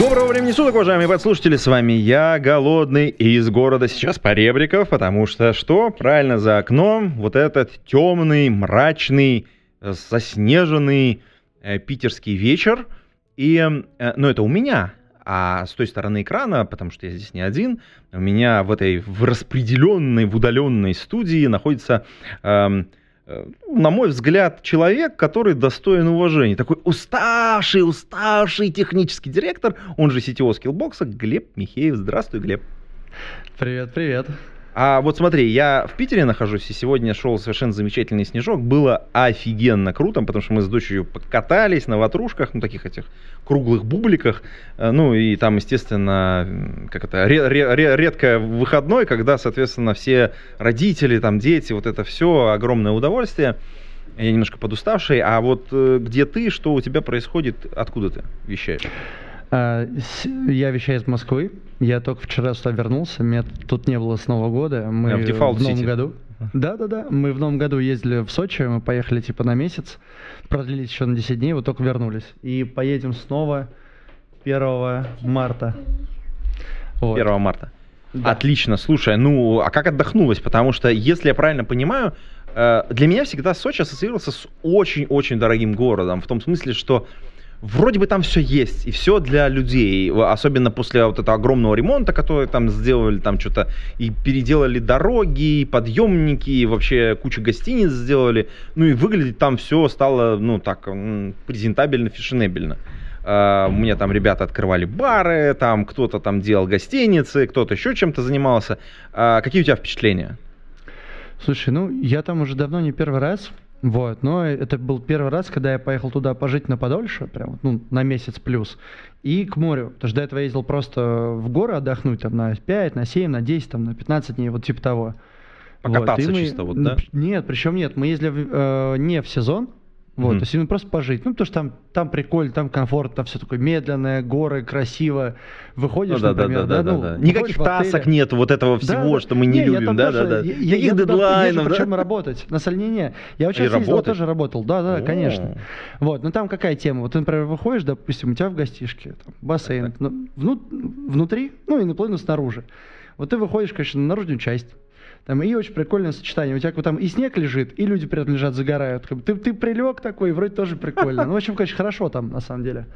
Доброго времени суток, уважаемые подслушатели, с вами я, Голодный, из города сейчас Поребриков, потому что что? Правильно, за окном вот этот темный, мрачный, э, заснеженный э, питерский вечер, и, э, ну, это у меня, а с той стороны экрана, потому что я здесь не один, у меня в этой в распределенной, в удаленной студии находится э, на мой взгляд, человек, который достоин уважения. Такой уставший, уставший технический директор, он же CTO Skillbox, Глеб Михеев. Здравствуй, Глеб. Привет, привет. А вот смотри, я в Питере нахожусь, и сегодня шел совершенно замечательный снежок. Было офигенно круто, потому что мы с дочерью покатались на ватрушках, ну, таких этих круглых бубликах. Э, Ну, и там, естественно, как это, ре- ре- ре- редко выходной, когда, соответственно, все родители, там, дети, вот это все, огромное удовольствие. Я немножко подуставший. А вот э, где ты, что у тебя происходит, откуда ты вещаешь? А, я вещаю из Москвы. Я только вчера сюда вернулся. Меня тут не было с Нового года. Мы А, в Default новом City. году. Да, да, да. Мы в новом году ездили в Сочи. Мы поехали типа на месяц. Продлились еще на 10 дней. Вот только вернулись. И поедем снова 1 марта. Вот. 1 марта. Да. Отлично, слушай, ну, а как отдохнулось? Потому что, если я правильно понимаю, э, для меня всегда Сочи ассоциировался с очень-очень дорогим городом, в том смысле, что вроде бы там все есть, и все для людей, особенно после вот этого огромного ремонта, который там сделали, там что-то, и переделали дороги, и подъемники, и вообще кучу гостиниц сделали, ну и выглядеть там все стало, ну, так, презентабельно, фешенебельно. А, У меня там ребята открывали бары, там кто-то там делал гостиницы, кто-то еще чем-то занимался. А, Какие у тебя впечатления? Слушай, ну я там уже давно не первый раз. Вот, но это был первый раз, когда я поехал туда пожить на подольше, прям, ну, на месяц плюс, и к морю. Потому что до этого я ездил просто в горы отдохнуть, там, на 5, на 7, на 10, там, на 15 дней, вот типа того. Покататься и мы- чисто вот, да? Нет, причем нет, мы ездили в- э, не в сезон, вот, Мгм. то есть именно просто пожить. Ну, потому что там, там прикольно, там комфортно, там все такое медленное, горы, красиво. Выходишь, Ну да, да, например, да, да, ну, да. выходишь Никаких тасок нет, вот этого всего, Да, что мы не, я любим, да, тоже- да, да. я- Никаких дедлайнов, езжу, причем да? работать на Сальнине. Я вот сейчас ездил, тоже работал. Да, да, О. конечно. Вот, но там какая тема? Вот ты, например, выходишь, допустим, у тебя в гостишке там, бассейн ну, вну- внутри, ну и наполовину снаружи. Вот ты выходишь, конечно, на наружную часть. Там и очень прикольное сочетание. У тебя там и снег лежит, и люди этом лежат, загорают. Как бы Ты, ты прилег такой, вроде тоже прикольно. Ну, в общем, конечно, хорошо там, на самом деле.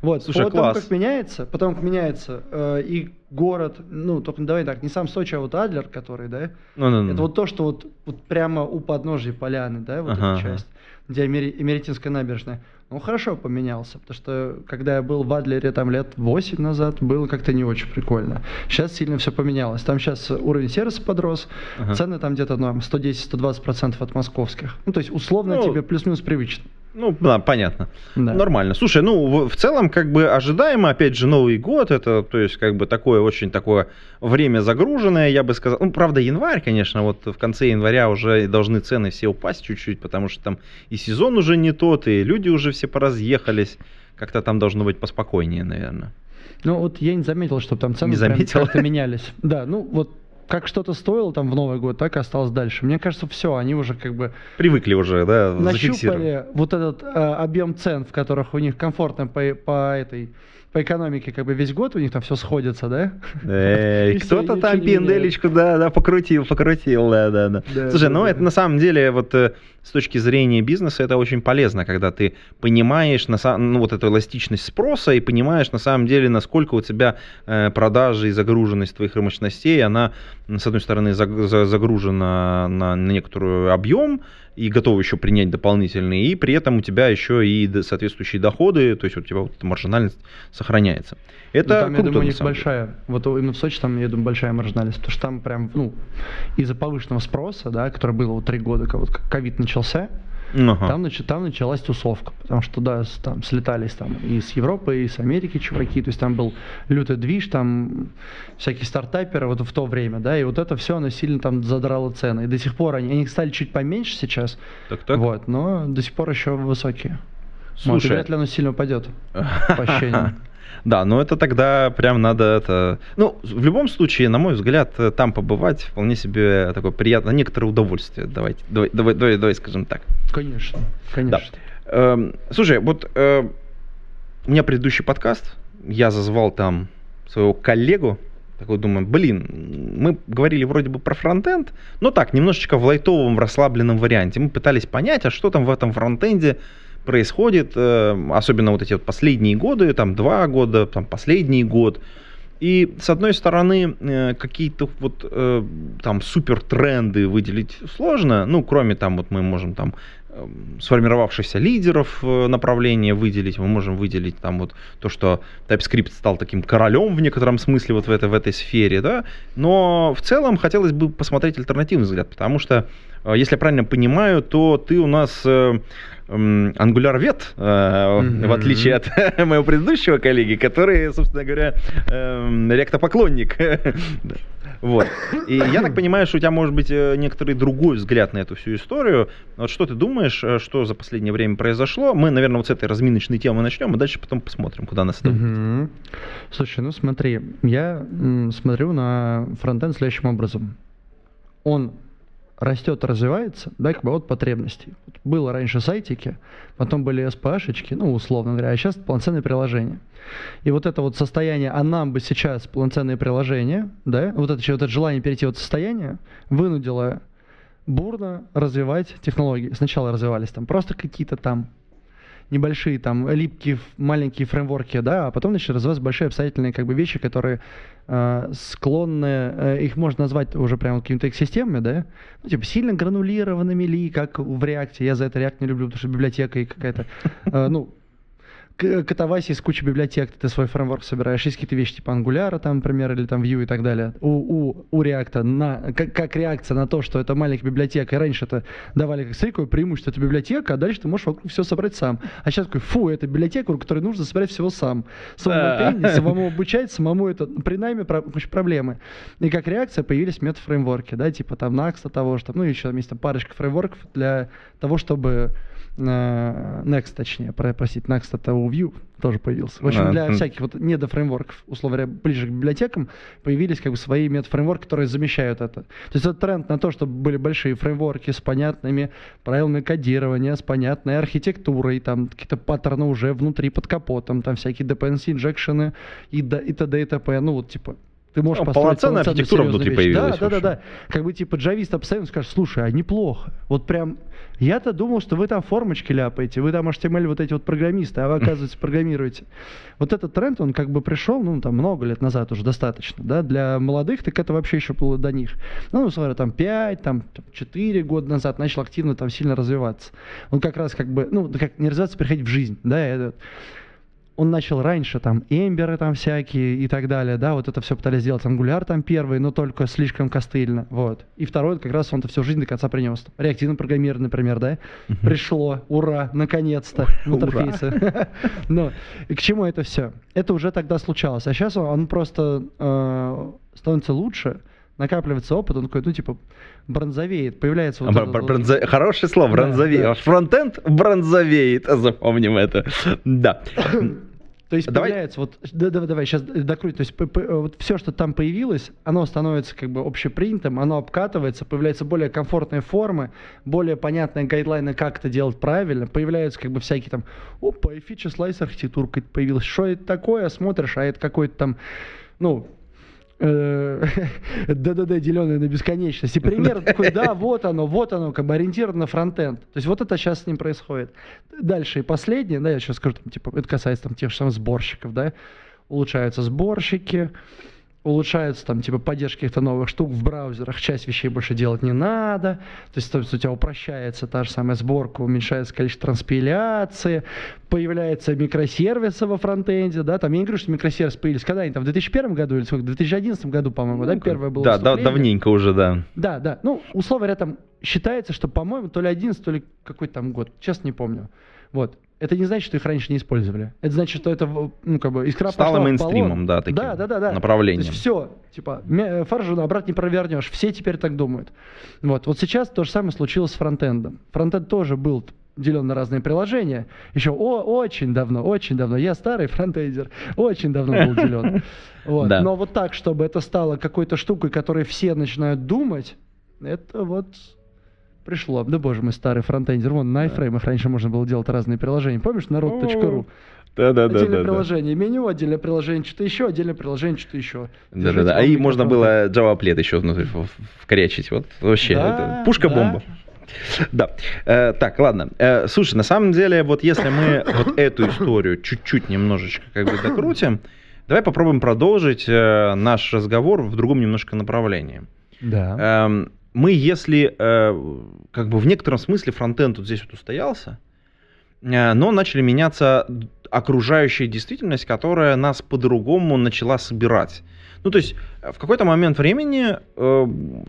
Вот, Слушай, потом класс. как меняется, потом как меняется э, и город, ну, только давай так, не сам Сочи, а вот Адлер, который, да, Ну-ну-ну. это вот то, что вот, вот прямо у подножия поляны, да, вот Ага, эта часть, где Эмеретинская набережная. Он хорошо поменялся, потому что когда я был в Адлере там лет 8 назад, было как-то не очень прикольно. Сейчас сильно все поменялось. Там сейчас уровень сервиса подрос, Ага. цены там где-то ну, 110-120% от московских. Ну, то есть условно Ну, тебе плюс-минус привычно. Ну, да, понятно. Да. Нормально. Слушай, ну, в, целом, как бы ожидаемо, опять же, Новый год, это, то есть, как бы такое очень такое время загруженное, я бы сказал. Ну, правда, январь, конечно, вот в конце января уже должны цены все упасть чуть-чуть, потому что там и сезон уже не тот, и люди уже все поразъехались. Как-то там должно быть поспокойнее, наверное. Ну, вот я не заметил, чтобы там цены Не заметил? как-то менялись. Да, ну вот как что-то стоило там в Новый год, так и осталось дальше. Мне кажется, все, они уже как бы Привыкли уже, да, нащупали вот этот э, объем цен, в которых у них комфортно по, по этой по экономике как бы весь год у них там все сходится, да? Эй, кто-то там пенделечку, да, да, покрутил, покрутил, да, да, да. Слушай, ну это на самом деле вот э, с точки зрения бизнеса это очень полезно, когда ты понимаешь на са- ну, вот эту эластичность спроса и понимаешь на самом деле, насколько у тебя э, продажи и загруженность твоих мощностей, она с одной стороны заг- за- загружена на, на некоторый объем и готова еще принять дополнительные, и при этом у тебя еще и соответствующие доходы, то есть у тебя вот эта маржинальность сохраняется. Это Ну, там, я круто, думаю, у них самом деле. большая, вот именно в Сочи там, я думаю, большая маржинальность, потому что там прям, ну, из-за повышенного спроса, да, который был вот три года, как вот ковид начался, Ага. Там, нач- там началась тусовка, потому что туда там слетались там и с Европы, и с Америки чуваки, то есть там был лютый движ, там всякие стартаперы вот в то время, да, и вот это все, оно сильно там задрало цены, и до сих пор они, они стали чуть поменьше сейчас, Так, так. вот, но до сих пор еще высокие. Вот, Слушай. вряд ли оно сильно упадет, по ощущениям. Да, но это тогда прям надо это... Ну, в любом случае, на мой взгляд, э, там побывать вполне себе такое приятное, некоторое удовольствие. Давайте, давай, давай, давай, давай скажем так. Конечно, конечно. Эм, слушай, вот э, у меня предыдущий подкаст, я зазвал там своего коллегу, такой думаю, блин, мы говорили вроде бы про фронтенд, но так, немножечко в лайтовом, в расслабленном варианте. Мы пытались понять, а что там в этом фронтенде происходит, э, особенно вот эти вот последние годы, там два года, там последний год. И с одной стороны, э, какие-то вот э, там супер тренды выделить сложно, ну, кроме там вот мы можем там эм, сформировавшихся лидеров направления выделить, мы можем выделить там вот то, что TypeScript стал таким королем в некотором смысле вот в этой, в этой сфере, да, но в целом хотелось бы посмотреть альтернативный взгляд, потому что, если я правильно понимаю, то ты у нас м, ангуляр-вет, э, в отличие от моего предыдущего коллеги, который, собственно говоря, эм, ректопоклонник. Вот. И я так понимаю, что у тебя может быть э, некоторый другой взгляд на эту всю историю. Вот что ты думаешь, э, что за последнее время произошло? Мы, наверное, вот с этой разминочной темы начнем, а дальше потом посмотрим, куда нас это. Мгм. Слушай, ну смотри, я смотрю на фронтенд следующим образом. Он растет, развивается, да, как бы от потребностей. Вот было раньше сайтики, потом были SPA-шечки, ну, условно говоря, а сейчас полноценное приложение. И вот это вот состояние, а нам бы сейчас полноценное приложение, да, вот это, вот это желание перейти в это состояние вынудило бурно развивать технологии. Сначала развивались там просто какие-то там небольшие там липкие маленькие фреймворки, да, а потом начали развиваться большие обстоятельные как бы вещи, которые склонны, э, их можно назвать уже прям какими-то экосистемами, да, ну, типа сильно гранулированными ли, как в React, я за это React не люблю, потому что библиотека и какая-то, э, ну, к- катавасия из кучи библиотек, ты свой фреймворк собираешь, есть какие-то вещи типа Angular, там, например, или там Vue и так далее. У, у, у React на, как, как реакция на то, что это маленькая библиотека, и раньше это давали как какое преимущество, это библиотека, а дальше ты можешь вокруг все собрать сам. А сейчас такой, фу, это библиотека, у которой нужно собирать всего сам. Самому Да. самому обучать, самому это, при найме проблемы. И как реакция появились мета-фреймворки, да, типа там Next того там, ну еще там есть там парочка фреймворков для того, чтобы э, Next, точнее, про- простите, Next это у Vue тоже появился. В общем, А, для всяких вот недофреймворков, условно говоря, ближе к библиотекам, появились как бы свои метафреймворки, которые замещают это. То есть это тренд на то, чтобы были большие фреймворки с понятными правилами кодирования, с понятной архитектурой, там какие-то паттерны уже внутри под капотом, там всякие dependency инжекшены и, и т.д. и т.п. Ну вот типа ты можешь Ну, построить полноценная архитектура внутри вещь. появилась, Да, да, да, да. Как бы типа джавист обстоятельно скажет, слушай, а неплохо. Вот прям я-то думал, что вы там формочки ляпаете, вы там HTML вот эти вот программисты, а вы, оказывается, программируете. Вот этот тренд, он как бы пришел, ну, там, много лет назад уже достаточно, да, для молодых, так это вообще еще было до них. Ну, условно, там, 5, там, 4 года назад начал активно там сильно развиваться. Он как раз как бы, ну, как не развиваться, переходить в жизнь, да, это, он начал раньше, там, эмберы там всякие и так далее, да, вот это все пытались сделать, Angular там первый, но только слишком костыльно, вот. И второй, как раз он-то всю жизнь до конца принес. Реактивное программирование, например, да, пришло, ура, наконец-то, в интерфейсы. Ну, и к чему это все? Это уже тогда случалось, а сейчас он, просто э, становится лучше, накапливается опыт, он такой, ну, типа, бронзовеет, появляется вот Бр- этот бр- вот- Хорошее слово, Да, бронзовеет. да. Фронтенд бронзовеет, запомним это. Да. То есть Давай- появляется вот, да, давай, давай, сейчас докруть, то есть п- п- вот все, что там появилось, оно становится как бы общепринятым, оно обкатывается, появляются более комфортные формы, более понятные гайдлайны, как это делать правильно, появляются как бы всякие там, опа, и фича слайс архитектура какая-то появилась, что это такое, смотришь, а это какой-то там, ну, ДДД, деленное на бесконечность. И пример такой, да, вот оно, вот оно, как бы ориентировано на фронтенд. То есть вот это сейчас с ним происходит. Дальше и последнее, да, я сейчас скажу, там, типа, это касается там тех же самых сборщиков, да, улучшаются сборщики, улучшаются там типа поддержка каких-то новых штук в браузерах, часть вещей больше делать не надо, то есть, то есть у тебя упрощается та же самая сборка, уменьшается количество транспиляции, появляются микросервисы во фронтенде, да, там я не говорю, что микросервисы появились, когда они там в 2001 году или сколько, в 2011 году, по-моему, да, первое было Да, да, давненько уже, да. Да, да. Ну, условно говоря, там считается, что, по-моему, то ли 11, то ли какой-то там год, честно не помню. Вот. Это не значит, что их раньше не использовали. Это значит, что это, ну, как бы, искра Стало пошла мейнстримом, да, таким да, да, да, да. направлением. То есть все, типа, фарш же обратно не провернешь. Все теперь так думают. Вот. Вот сейчас то же самое случилось с фронтендом. Фронтенд тоже был делен на разные приложения. Еще о, очень давно, очень давно. Я старый фронтендер, очень давно был делен. Вот. Да. Но вот так, чтобы это стало какой-то штукой, которой все начинают думать, это вот пришло. Да боже мой, старый фронтендер. Вон на iFrame раньше можно было делать разные приложения. Помнишь, народ.ру? Да-да-да. Отдельное да, да. приложение, меню, отдельное приложение, что-то еще, отдельное приложение, что-то еще. Да-да-да. А и можно было Java Applet еще внутри вкорячить. Вот вообще, Да, пушка-бомба. Да. Э, так, ладно. Э, слушай, на самом деле, вот если мы вот эту историю чуть-чуть немножечко как бы докрутим, давай попробуем продолжить э, наш разговор в другом немножко направлении. Да. Эм, мы, если э, как бы в некотором смысле фронтенд вот здесь вот устоялся, э, но начали меняться окружающая действительность, которая нас по-другому начала собирать. Ну, то есть э, в какой-то момент времени э,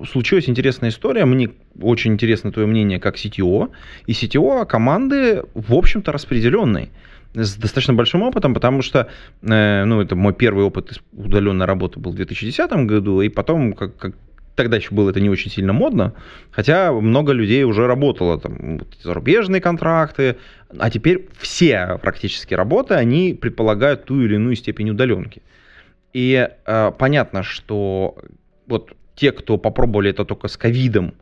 случилась интересная история. Мне очень интересно твое мнение как CTO. И CTO команды, в общем-то, распределенные с достаточно большим опытом, потому что, э, ну, это мой первый опыт удаленной работы был в 2010 году, и потом, как, как тогда еще было это не очень сильно модно, хотя много людей уже работало, там, зарубежные контракты, а теперь все практически работы, они предполагают ту или иную степень удаленки. И э, понятно, что вот те, кто попробовали это только с ковидом,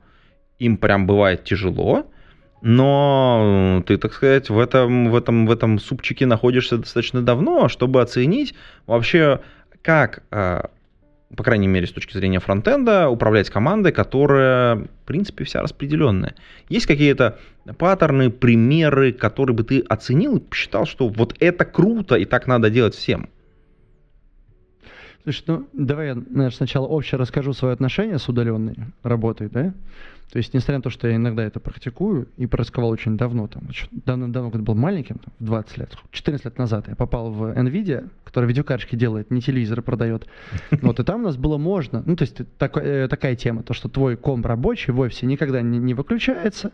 им прям бывает тяжело, но ты, так сказать, в этом, в этом, в этом супчике находишься достаточно давно, чтобы оценить вообще, как, э, по крайней мере, с точки зрения фронтенда, управлять командой, которая, в принципе, вся распределенная. Есть какие-то паттерны, примеры, которые бы ты оценил и посчитал, что вот это круто, и так надо делать всем? Слушай, ну давай я, наверное, сначала общее расскажу свое отношение с удаленной работой, да? То есть, несмотря на то, что я иногда это практикую и практиковал очень давно, там, давно, давно, когда был маленьким, там, в 20 лет, 14 лет назад я попал в NVIDIA, которая видеокарточки делает, не телевизоры продает. Вот, и там у нас было можно, ну, то есть, такой- э, такая тема, то, что твой комп рабочий в офисе никогда не, не выключается,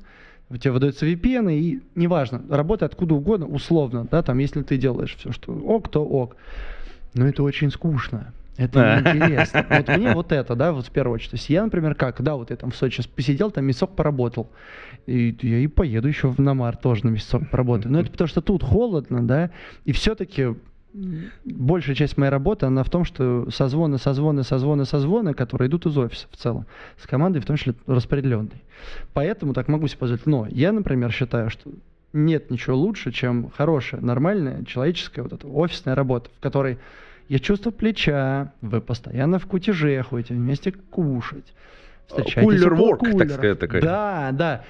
у тебя выдается VPN, и неважно, работай откуда угодно, условно, да, там, если ты делаешь все, что ок, то ок. Но это очень скучно. Это неинтересно. Вот мне вот это, да, вот в первую очередь. То есть я, например, как, да, вот я там в Сочи посидел, там месяцок поработал. И я и поеду еще в Намар тоже на месяцок поработаю. Но это потому что тут холодно, да, и все-таки большая часть моей работы, она в том, что созвоны, созвоны, созвоны, созвоны, которые идут из офиса в целом, с командой, в том числе распределенной. Поэтому так могу себе позволить. Но я, например, считаю, что нет ничего лучше, чем хорошая, нормальная, человеческая вот эта офисная работа, в которой есть чувство плеча, вы постоянно в кутеже ходите, вместе кушать. встречаетесь Кулер work, так сказать, такая. Да, да.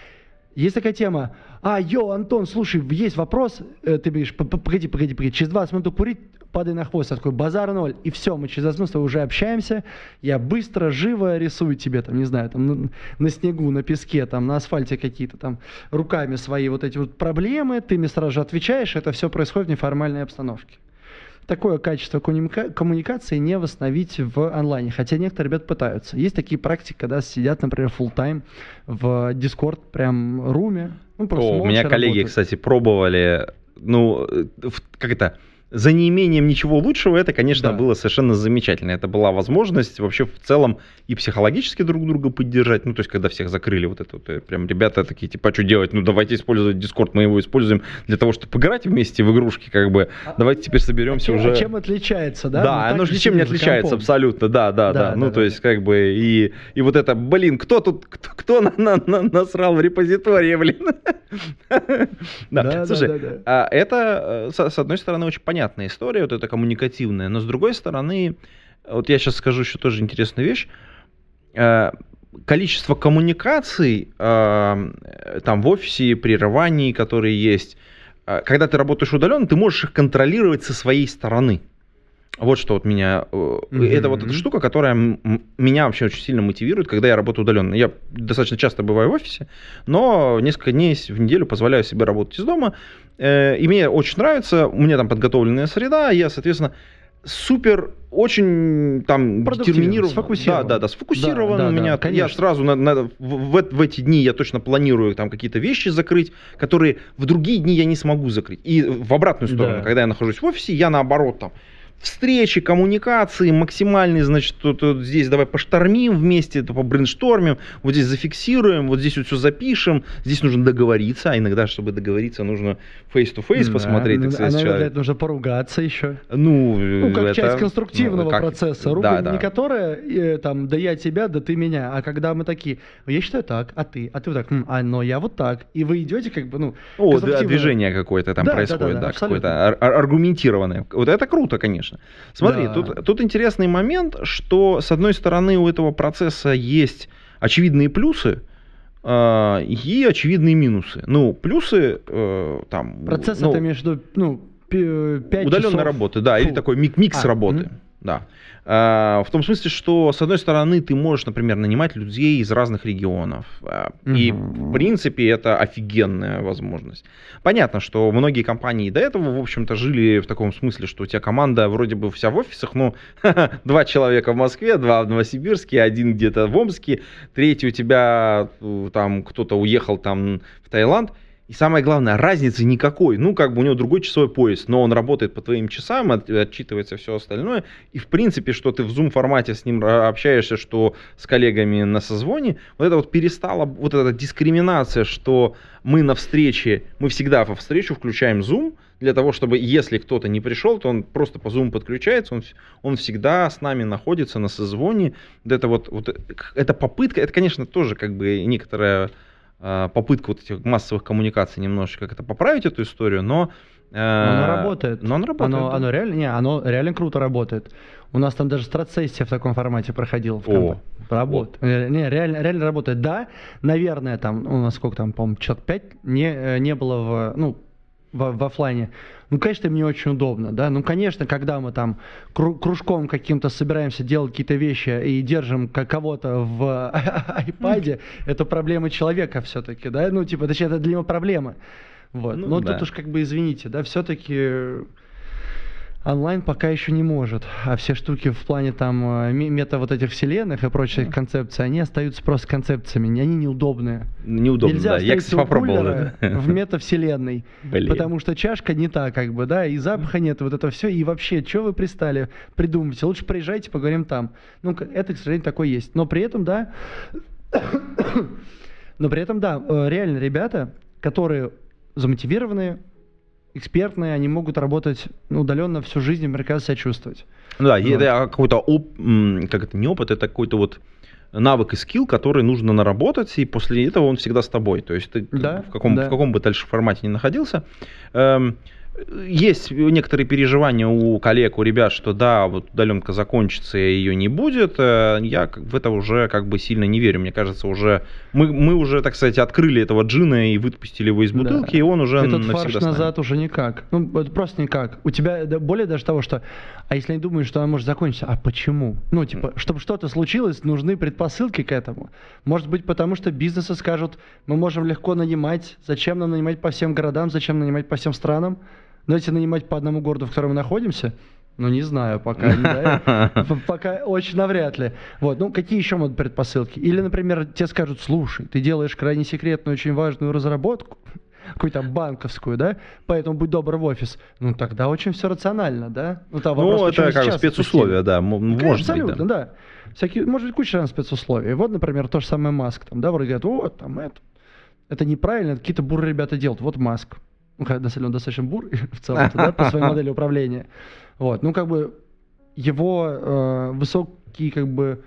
Есть такая тема. А, йо, Антон, слушай, есть вопрос. Э, Ты говоришь, «П- п- погоди, погоди, погоди. Через 20 минут курить, падай на хвост. Я такой, базар ноль. И все, мы через 20 минут уже общаемся. Я быстро, живо рисую тебе, там, не знаю, там, на, на снегу, на песке, там, на асфальте какие-то там руками свои вот эти вот проблемы. Ты мне сразу же отвечаешь. Это все происходит в неформальной обстановке такое качество коммуника- коммуникации не восстановить в онлайне. Хотя некоторые ребят пытаются. Есть такие практики, когда сидят, например, full time в Discord прям руме. Ну, О, у меня коллеги, работают. кстати, пробовали, ну, э, в- как это, за неимением ничего лучшего, это, конечно, Да. было совершенно замечательно. Это была возможность вообще в целом и психологически друг друга поддержать. Ну, то есть, когда всех закрыли, вот это вот, э, прям ребята такие, типа, а что делать? Ну, давайте использовать Discord, мы его используем для того, чтобы играть вместе в игрушки, как бы. А- Давайте теперь соберемся Чем- уже. а чем отличается, да? Да, Ну, оно же ничем не отличается компом. абсолютно, да, да, да. Да, Ну, да, то да, есть, как бы, и, и вот это, блин, кто тут, кто, кто на, на- на- насрал в репозитории, блин? Да, слушай, а это, э, с одной стороны, очень понятная история, вот эта коммуникативная, но с другой стороны, вот я сейчас скажу еще тоже интересную вещь, Э, количество коммуникаций э, там в офисе, прерываний, которые есть, э, когда ты работаешь удаленно, ты можешь их контролировать со своей стороны. Вот что вот меня... э, Это вот эта штука, которая меня вообще очень сильно мотивирует, когда я работаю удаленно. Я достаточно часто бываю в офисе, но несколько дней в неделю позволяю себе работать из дома. Э, И мне очень нравится, у меня там подготовленная среда, я, соответственно, супер очень там детерминирован. сфокусирован. Да, да, да, сфокусирован Да, да, у меня. да, я конечно. сразу на- на- в, в- в эти дни я точно планирую там какие-то вещи закрыть, которые в другие дни я не смогу закрыть. И в обратную сторону, Да. когда я нахожусь в офисе, я наоборот там встречи, коммуникации, максимальный, значит, тут, тут здесь давай поштормим вместе, то побрейнштормим, вот здесь зафиксируем, вот здесь вот все запишем, здесь нужно договориться, а иногда, чтобы договориться, нужно face-to-face Да, посмотреть, так ну, сказать, а иногда для нужно поругаться еще. Ну, Ну, как это- часть конструктивного ну, как- процесса. Ругань Да, да. не которая, э, там, да я тебя, да ты меня, а когда мы такие, я считаю так, а ты, а ты вот так, «М, а но я вот так. И вы идете как бы, ну, О, да, движение какое-то там Да, да, происходит, да, да, да, какое-то ар- ар- аргументированное. Вот это круто, конечно. Смотри, Да. тут, тут интересный момент, что с одной стороны у этого процесса есть очевидные плюсы, а, и очевидные минусы. Ну, плюсы э, там... Процесс ну, это между, ну, 5 удаленной часов. работы, да, или Фу. такой мик- микс А, работы. мгм. Да. А, в том смысле, что с одной стороны ты можешь, например, нанимать людей из разных регионов. а, И в принципе это офигенная возможность. Понятно, что многие компании до этого, в общем-то, жили в таком смысле, что у тебя команда вроде бы вся в офисах, но два человека в Москве, два в Новосибирске, один где-то в Омске, третий у тебя э, там кто-то уехал там в Таиланд. И самое главное, разницы никакой. Ну, как бы у него другой часовой пояс, но он работает по твоим часам, от- отчитывается все остальное. И, в принципе, что ты в Zoom-формате с ним ра- общаешься, что с коллегами на созвоне, вот это вот перестала, вот эта дискриминация, что мы на встрече, мы всегда во встречу включаем Zoom, для того, чтобы, если кто-то не пришел, то он просто по Zoom подключается, он, он всегда с нами находится на созвоне. Вот это вот, вот э, эта попытка, это, конечно, тоже как бы некоторая попытка вот этих массовых коммуникаций немножечко как-то поправить эту историю, но... э, Но оно работает. Но оно работает. Оно, да. оно реально, не, оно реально круто работает. У нас там даже страцессия в таком формате проходила. В О. Работает. Э, Не, реально, реально работает. Да, наверное, там, у нас сколько там, по-моему, человек 5 не, э, не было в, ну, в, в оффлайне. Ну, конечно, им не очень удобно, да. Ну, конечно, когда мы там кру- кружком каким-то собираемся делать какие-то вещи и держим кого-то в айпаде, это проблема человека все-таки, да. Ну, типа, точнее, это для него проблема. Вот. Ну, Но да. тут уж как бы извините, да, все-таки онлайн пока еще не может, а все штуки в плане там э, ме- мета вот этих вселенных и прочих концепций, они остаются просто концепциями, они неудобные. Неудобно, Нельзя да. Я, кстати, попробовал это. в метавселенной, Блин. потому что чашка не та, как бы, да, и запаха нет, вот это все, и вообще, что вы пристали придумывайте, лучше приезжайте, поговорим там. Ну, это, к сожалению, такое есть. Но при этом, да, но при этом, да, э, реально ребята, которые замотивированные, экспертные, они могут работать ну, удаленно всю жизнь и прекрасно себя чувствовать. Ну да, Вот. это какой-то оп, как это не опыт, это какой-то вот навык и скилл, который нужно наработать, и после этого он всегда с тобой. То есть ты Да, в, каком, да. в каком бы дальше формате ни находился. эм, есть некоторые переживания у коллег, у ребят, что да, вот удаленка закончится, и ее не будет. Э, Я в это уже как бы сильно не верю. Мне кажется, уже мы, мы уже, так сказать, открыли этого джина и выпустили его из Да. бутылки, и он уже Этот навсегда фарш назад уже никак. Ну, просто никак. У тебя да, более даже того, что... А если они думают, что она может закончиться, а почему? Ну, типа, чтобы что-то случилось, нужны предпосылки к этому. Может быть, потому что бизнесы скажут, мы можем легко нанимать, зачем нам нанимать по всем городам, зачем нанимать по всем странам? Давайте нанимать по одному городу, в котором мы находимся. Ну, не знаю, пока. не знаю. П- Пока очень навряд ли. Вот, ну, какие еще могут предпосылки? Или, например, тебе скажут, слушай, ты делаешь крайне секретную, очень важную разработку, какую-то банковскую, да, поэтому будь добр в офис. Ну, тогда очень все рационально, да? Ну, там вопрос, Ну, это как спецусловия, да, запустили. может быть, Абсолютно, да. да. Всякие, может быть, куча разных спецусловий. Вот, например, то же самое Маск, там, да, вроде говорят, вот, там, это, это неправильно, это какие-то буры ребята делают. Вот Маск. Ну, хотя достаточно, он достаточно бур в целом, да, по своей модели управления. Вот, ну, как бы, его э, высокий, как бы,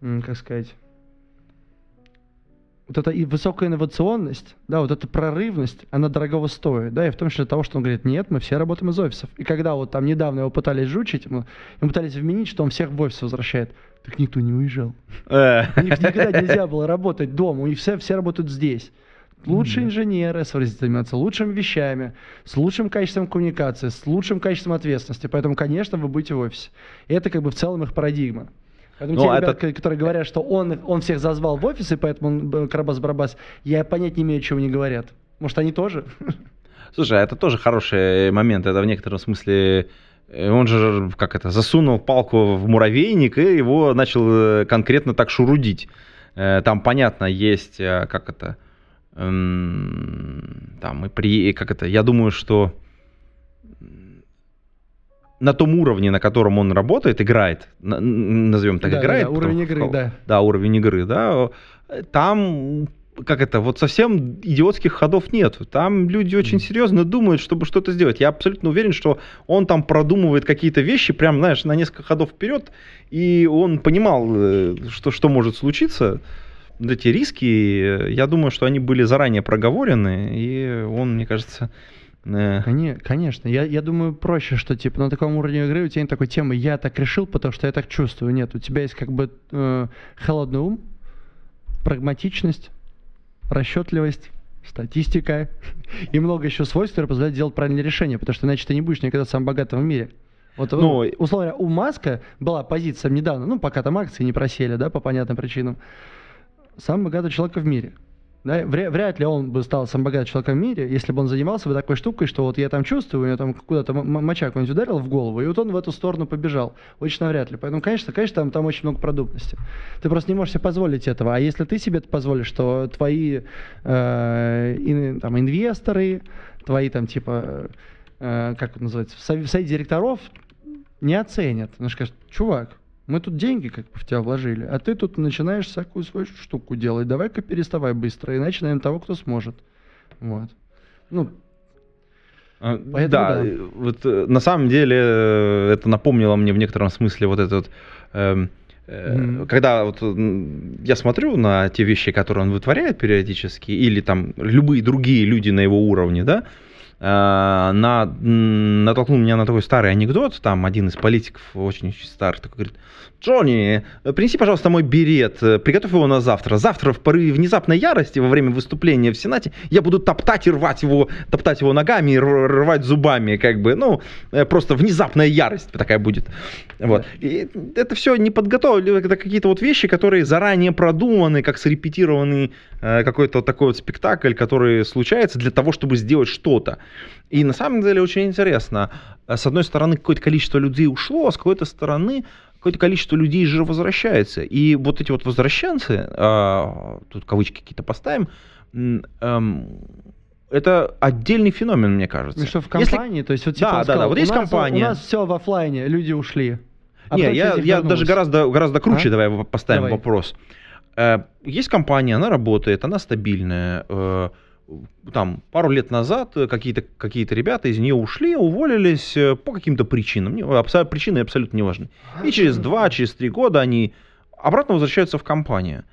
как сказать, вот эта и высокая инновационность, да, вот эта прорывность, она дорогого стоит, да, и в том числе того, что он говорит, нет, мы все работаем из офисов. И когда вот там недавно его пытались жучить, ему, ему пытались вменить, что он всех в офис возвращает, так никто не уезжал. Э, У них никогда нельзя было работать дома, у них все, все работают здесь. Лучшие инженеры с- занимаются лучшими вещами, с лучшим качеством коммуникации, с лучшим качеством ответственности. Поэтому, конечно, вы будете в офисе. И это как бы в целом их парадигма. Поэтому Ну, те это- ребята, ко- которые говорят, что он, он всех зазвал в офис, и поэтому он э, Карабас-Барабас, я понять не имею, чего они говорят. Может, они тоже? Слушай, а это тоже хороший момент. Это в некотором смысле э, он же, как это, засунул палку в муравейник и его начал э, конкретно так шурудить. Э, Там, понятно, есть, э, как это, эм, там и при, как это, я думаю, что на том уровне, на котором он работает, играет, назовем так, Да, да, играет. да, уровень потому- игры, да. Да, уровень игры, да. э, Там, как это, вот совсем идиотских ходов нет. Там люди очень серьезно думают, чтобы что-то сделать. Я абсолютно уверен, что он там продумывает какие-то вещи, прям, знаешь, на несколько ходов вперед, и он понимал, э, что, что может случиться. Вот Эти риски, я думаю, что они были заранее проговорены, и он, мне кажется, э, Коне- Конечно, я, я думаю проще, что типа на таком уровне игры у тебя нет такой темы «я так решил, потому что я так чувствую». Нет, у тебя есть как бы э, холодный ум, прагматичность, расчетливость, статистика и много еще свойств, которые позволяют делать правильные решения, потому что иначе ты не будешь никогда самым богатым в мире. Вот, ну, условно говоря, у Маска была позиция недавно, ну, пока там акции не просели, да, по понятным причинам, самый богатый человек в мире. Да, вря- вряд ли он бы стал самым богатым человеком в мире, если бы он занимался бы такой штукой, что вот я там чувствую, у него там куда-то моча какой-нибудь ударил в голову, и вот он в эту сторону побежал. Очень навряд ли. Поэтому, конечно, конечно, там, там очень много продуктности. Ты просто не можешь себе позволить этого. А если ты себе это позволишь, то твои э, ин- там, инвесторы, твои там типа, э, как это называется, в сов- в совете директоров не оценят. Они скажут, чувак, мы тут деньги как бы в тебя вложили, а ты тут начинаешь всякую свою штуку делать. Давай-ка переставай быстро, иначе найдем того, кто сможет. Вот. Ну, А, Поэтому да, да. э, вот э, на самом деле э, это напомнило мне в некотором смысле вот этот эм, э, Мгм. когда вот я смотрю на те вещи, которые он вытворяет периодически, или там любые другие люди на его уровне, да, э, на, м, натолкнул меня на такой старый анекдот, там один из политиков очень старый такой говорит, Джонни, э, принеси, пожалуйста, мой берет, э, приготовь его на завтра. Завтра в порыве внезапной ярости во время выступления в Сенате я буду топтать и рвать его, топтать его ногами и рвать зубами, как бы, ну, э, просто внезапная ярость такая будет. Вот. И это все не подготовлено, это какие-то вот вещи, которые заранее продуманы, как срепетированный э, какой-то вот такой вот спектакль, который случается для того, чтобы сделать что-то. И на самом деле очень интересно. Э, С одной стороны, какое-то количество людей ушло, а с какой-то стороны какое-то количество людей же возвращается. И вот эти вот возвращенцы, а, тут кавычки какие-то поставим, эм, это отдельный феномен, мне кажется. ну что, в Если- компании, то есть вот типа Да, да, сказал, да, вот «У есть нас- компания». У нас все в оффлайне, люди ушли. А Не, я, я даже гораздо, гораздо круче, А? давай поставим Давай. вопрос. Э, Есть компания, она работает, она стабильная. э, Там пару лет назад какие-то какие ребята из нее ушли, уволились э, по каким-то причинам. Причины абсолютно не важны. И через два, через три года они обратно возвращаются в компанию.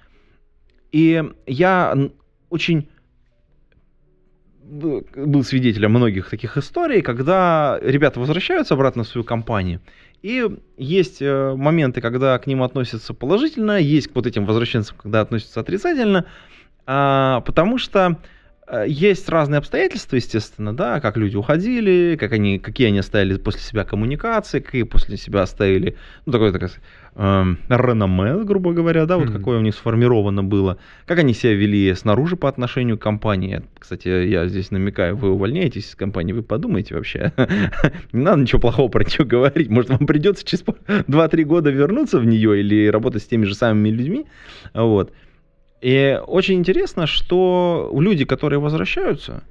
И я очень был свидетелем многих таких историй, когда ребята возвращаются обратно в свою компанию, и есть э, моменты, когда к ним относятся положительно, есть к вот этим возвращенцам, когда относятся отрицательно, а, потому что э, есть разные обстоятельства, естественно, да, как люди уходили, как они, какие они оставили после себя коммуникации, какие после себя оставили, ну, такое, такое эм, реноме, грубо говоря, да, вот Мгм. какое у них сформировано было, как они себя вели снаружи по отношению к компании. Кстати, я здесь намекаю, вы увольняетесь из компании, вы подумайте вообще. Не надо ничего плохого про нее говорить. Может, вам придется через 2-3 года вернуться в нее или работать с теми же самыми людьми. Вот. И очень интересно, что люди, которые возвращаются,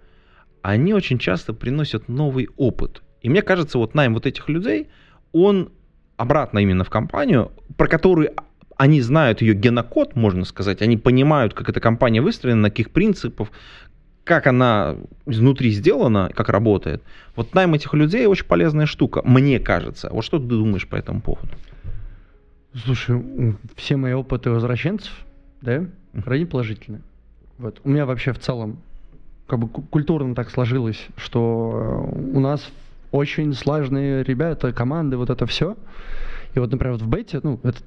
они очень часто приносят новый опыт. И мне кажется, вот найм вот этих людей, он обратно именно в компанию, про которую они знают ее генокод, можно сказать, они понимают, как эта компания выстроена, на каких принципах, как она изнутри сделана, как работает. Вот найм этих людей очень полезная штука, мне кажется. Вот что ты думаешь по этому поводу? Слушай, все мои опыты возвращенцев, да, крайне положительные. Вот. У меня вообще в целом как бы ку- культурно так сложилось, что э, у нас очень слаженные ребята, команды, вот это все. И вот, например, вот в бете, ну, этот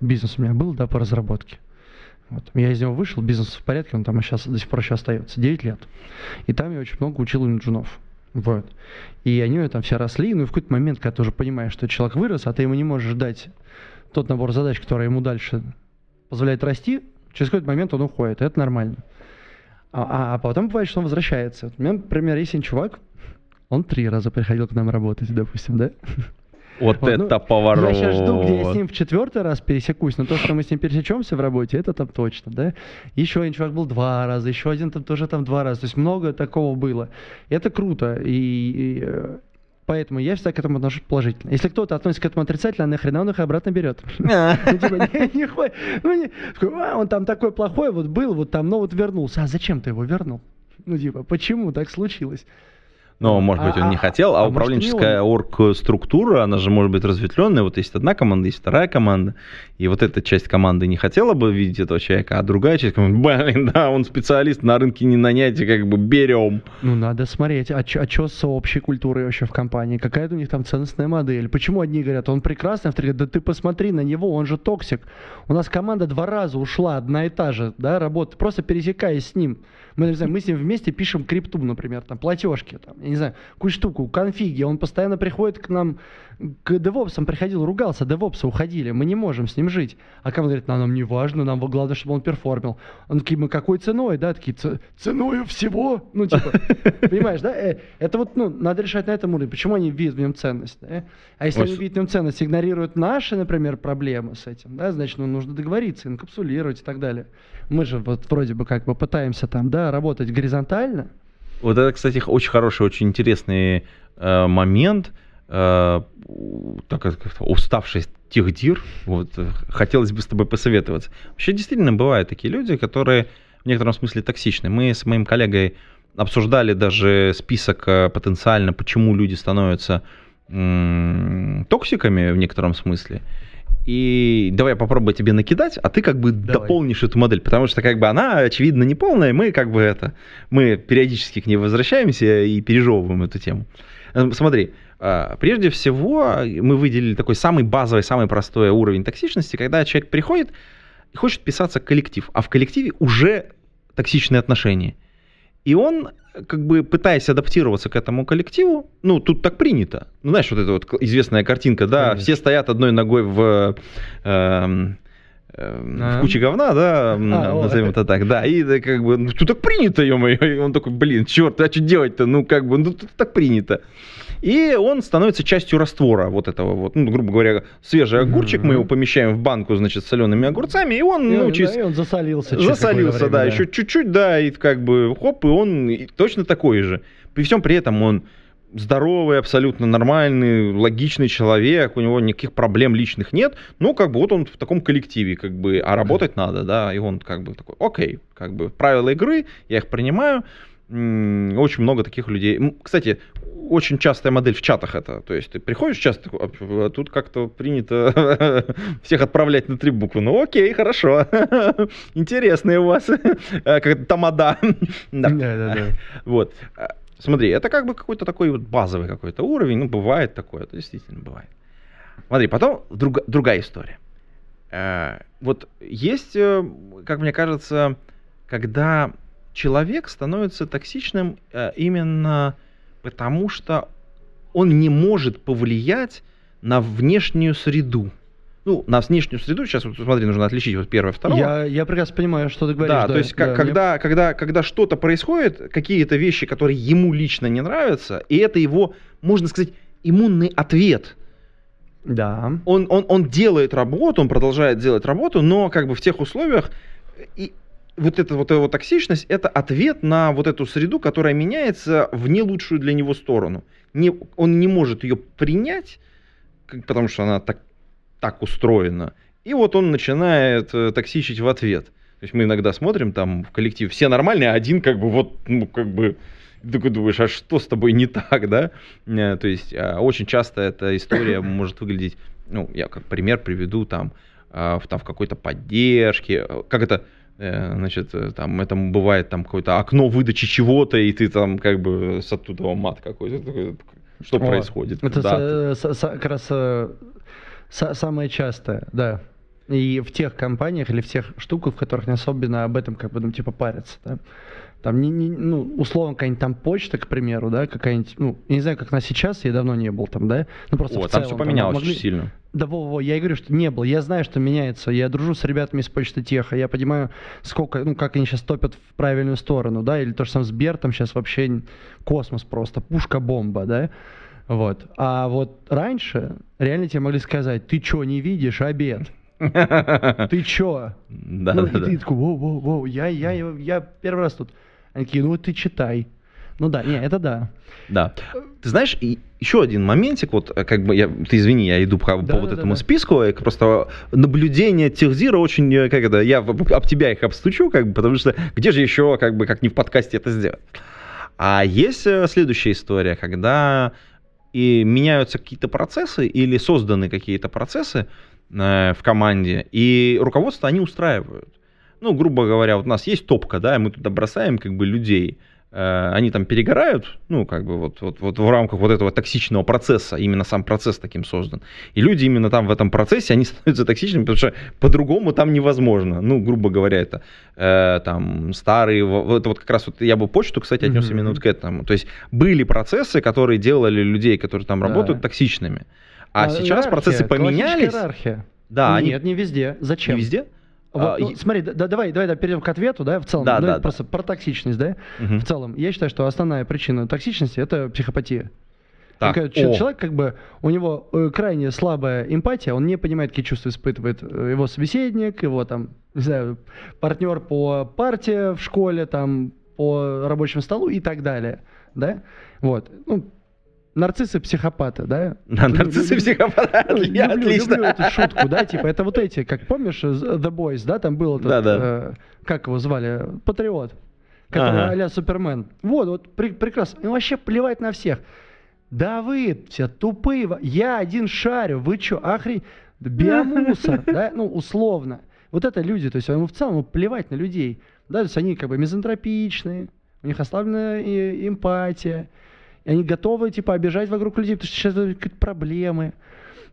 бизнес у меня был, да, по разработке. Вот. Я из него вышел, бизнес в порядке, он там сейчас до сих пор еще остается, 9 лет. И там я очень много учил инженов. Вот. И они там все росли, ну и в какой-то момент, когда ты уже понимаешь, что человек вырос, а ты ему не можешь дать тот набор задач, который ему дальше позволяет расти, через какой-то момент он уходит, и это нормально. А, а- а потом бывает, что он возвращается. Вот У меня, например, есть один чувак, он три раза приходил к нам работать, допустим, да? Вот, ну, это поворот. Я сейчас жду, где я с ним в четвертый раз пересекусь, но то, что мы с ним пересечемся в работе, это там точно, да. Еще один чувак был два раза, еще один там тоже там два раза. То есть много такого было. Это круто. И, и, э, поэтому я всегда к этому отношусь положительно. Если кто-то относится к этому отрицательно, нахрена он их обратно берет? Ну, типа, ну, «А, он там такой плохой, вот был, вот там, но вот вернулся. А зачем ты его вернул? Ну, типа, почему так случилось? Но, может быть, он не А- хотел, а, а управленческая орг-структура, она же может быть разветвленная. Вот есть одна команда, есть вторая команда. И вот эта часть команды не хотела бы видеть этого человека, а другая часть команды, блин, да, он специалист, на рынке не нанять, и как бы берем. Ну, надо смотреть, а что с общей культурой вообще в компании? Какая у них там ценностная модель? Почему одни говорят, он прекрасный, а вторые говорят, да ты посмотри на него, он же токсик. У нас команда два раза ушла, одна и та же, да, работа, просто пересекаясь с ним. Мы, не знаю, мы с ним вместе пишем крипту, например, там, платежки, там, я не знаю, какую штуку, конфиги. Он постоянно приходит к нам, к девопсам приходил, ругался, девопсы уходили, мы не можем с ним жить. А команда говорит, нам, нам не важно, нам главное, чтобы он перформил. Он такие, мы какой ценой, да, такие, «Ц- ценою всего, ну, типа, понимаешь, да? Э, Это вот, ну, надо решать на этом уровне. Почему они видят в нем ценность, да? А если они видят в нем ценность, игнорируют наши, например, проблемы с этим, да, значит, ну, нужно договориться, инкапсулировать и так далее. Мы же вот вроде бы как бы пытаемся там, да, работать горизонтально, Вот это, кстати, очень хороший, очень интересный э, момент. Э, так как как-то уставший техдир, вот, э, хотелось бы с тобой посоветоваться. Вообще, действительно, бывают такие люди, которые в некотором смысле токсичны. Мы с моим коллегой обсуждали даже список э, потенциально, почему люди становятся токсиками в некотором смысле. И давай я попробую тебе накидать, а ты как бы Давай. дополнишь эту модель, потому что как бы она, очевидно, не полная, мы как бы это, мы периодически к ней возвращаемся и пережевываем эту тему. Э, Смотри, а, прежде всего мы выделили такой самый базовый, самый простой уровень токсичности, когда человек приходит и хочет вписаться в коллектив, а в коллективе уже токсичные отношения. И он, как бы пытаясь адаптироваться к этому коллективу, ну, тут так принято. Ну, знаешь, вот эта вот известная картинка, да, Конечно. все стоят одной ногой в, эм, эм, А. в куче говна, да, А, назовем это так, да, и как бы, ну, тут так принято, ё-моё, и он такой, блин, черт, а что делать-то, ну, как бы, ну, тут так принято. И он становится частью раствора вот этого вот, ну, грубо говоря, свежий огурчик, мы Мгм. его помещаем в банку, значит, с солеными огурцами, и он, и, ну, через да, и он засолился. Засолился, да, еще чуть-чуть, да, и как бы хоп, и он и точно такой же. При всем при этом он здоровый, абсолютно нормальный, логичный человек, у него никаких проблем личных нет, но как бы вот он в таком коллективе, как бы, а работать надо, да, и он как бы такой, окей, как бы правила игры, я их принимаю, очень много таких людей. Кстати, очень частая модель в чатах это. То есть ты приходишь часто, такой, «А, а тут как-то принято всех отправлять на три буквы. Ну окей, хорошо. Интересные у вас. э, Как тамада. Да. Да, да. Вот. А, Смотри, это как бы какой-то такой вот базовый какой-то уровень. Ну, бывает такое, это действительно бывает. Смотри, потом друга- другая история. Э, Вот есть, э, как мне кажется, когда человек становится токсичным э, именно потому, что он не может повлиять на внешнюю среду. Ну, на внешнюю среду, сейчас вот смотри, нужно отличить вот первое, второе. Я, я прекрасно понимаю, что ты говоришь. Да, то есть как- да, когда, когда, когда что-то происходит, какие-то вещи, которые ему лично не нравятся, и это его, можно сказать, иммунный ответ. мне- Да. Он, он, он делает работу, он продолжает делать работу, но как бы в тех условиях и вот эта вот его токсичность это ответ на вот эту среду, которая меняется в не лучшую для него сторону. Не, он не может ее принять, потому что она так, так устроена. И вот он начинает э, токсичить в ответ. То есть мы иногда смотрим там в коллективе, все нормальные, а один как бы вот, ну как бы, ты думаешь, а что с тобой не так, да? Э, То есть а, очень часто эта история может выглядеть, ну, я как пример приведу там, в, там в какой-то поддержке, э, как это, э, значит, э, там, это бывает там какое-то окно выдачи чего-то, и ты там как бы с оттуда мат какой-то, что О, происходит? Это Да, са- са- са- как раз э, са- самое частое, да. И в тех компаниях или в тех штуках, в которых не особенно об этом как бы, ну, типа, парятся, да. Там, не, не- ну, условно, какая-нибудь там почта, к примеру, да, какая-нибудь, ну, я не знаю, как она сейчас, я давно не был там, да, ну, просто О, в там целом, все поменялось могли- очень сильно. Да, во, во, я и говорю, что не было. Я знаю, что меняется. Я дружу с ребятами из почты теха. Я понимаю, сколько, ну, как они сейчас топят в правильную сторону, да, или то же самое Сбер, там сейчас вообще космос просто, пушка-бомба, да. Вот. А вот раньше реально тебе могли сказать, ты чё, не видишь обед? Ты чё? Да, ну, да, и да. ты такой, воу, воу, воу, я, я, я первый раз тут. Они такие, ну вот ты читай. Ну да, не, это да. Да. Ты знаешь, и еще один моментик, вот э, как бы я, ты извини, я иду по, по Да, вот да, этому да. списку, э, просто наблюдение Техзира очень, э, как это, я об тебя их обстучу, как бы, потому что где же еще, как бы, как не в подкасте это сделать. А есть следующая история, когда и меняются какие-то процессы или созданы какие-то процессы в команде, и руководство они устраивают. Ну, грубо говоря, вот у нас есть топка, да, и мы туда бросаем как бы людей, э, они там перегорают, ну, как бы вот, вот, вот в рамках вот этого токсичного процесса, именно сам процесс таким создан. И люди именно там в этом процессе, они становятся токсичными, потому что по-другому там невозможно. Ну, грубо говоря, это э, там старые, во- вот, это вот как раз вот я бы почту, кстати, отнес Мгм. именно вот к этому. То есть были процессы, которые делали людей, которые там Да. работают, токсичными. А, сейчас иерархия, процессы поменялись. иерархия. Да, они Нет, не везде. Зачем? не везде. Вот, А, ну, и- смотри, да, да, давай, давай да, перейдем к ответу, да, в целом. Да, Давай да, просто про токсичность, да. Мгм. В целом, я считаю, что основная причина токсичности это психопатия. Так, о. Человек, как бы, у него э, крайне слабая эмпатия, он не понимает, какие чувства испытывает э, его собеседник, его там, не знаю, партнер по партии в школе, там, по рабочему столу и так далее, да? Вот. Ну, нарциссы психопаты, да? Нарциссы психопаты, ну, отлично. люблю эту шутку, да, типа, это вот эти, как помнишь, The Boys, да, там был этот, э, как его звали, Патриот, который а-ля Супермен. Вот, вот, пре- прекрасно. Им вообще плевать на всех. Да вы все тупые, я один шарю, вы чё, охрень, биомусор, да, ну, условно. Вот это люди, то есть ему в целом плевать на людей, да, то есть они как бы мизантропичные, у них ослаблена и- эмпатия, и они готовы, типа, обижать вокруг людей, потому что сейчас какие-то проблемы.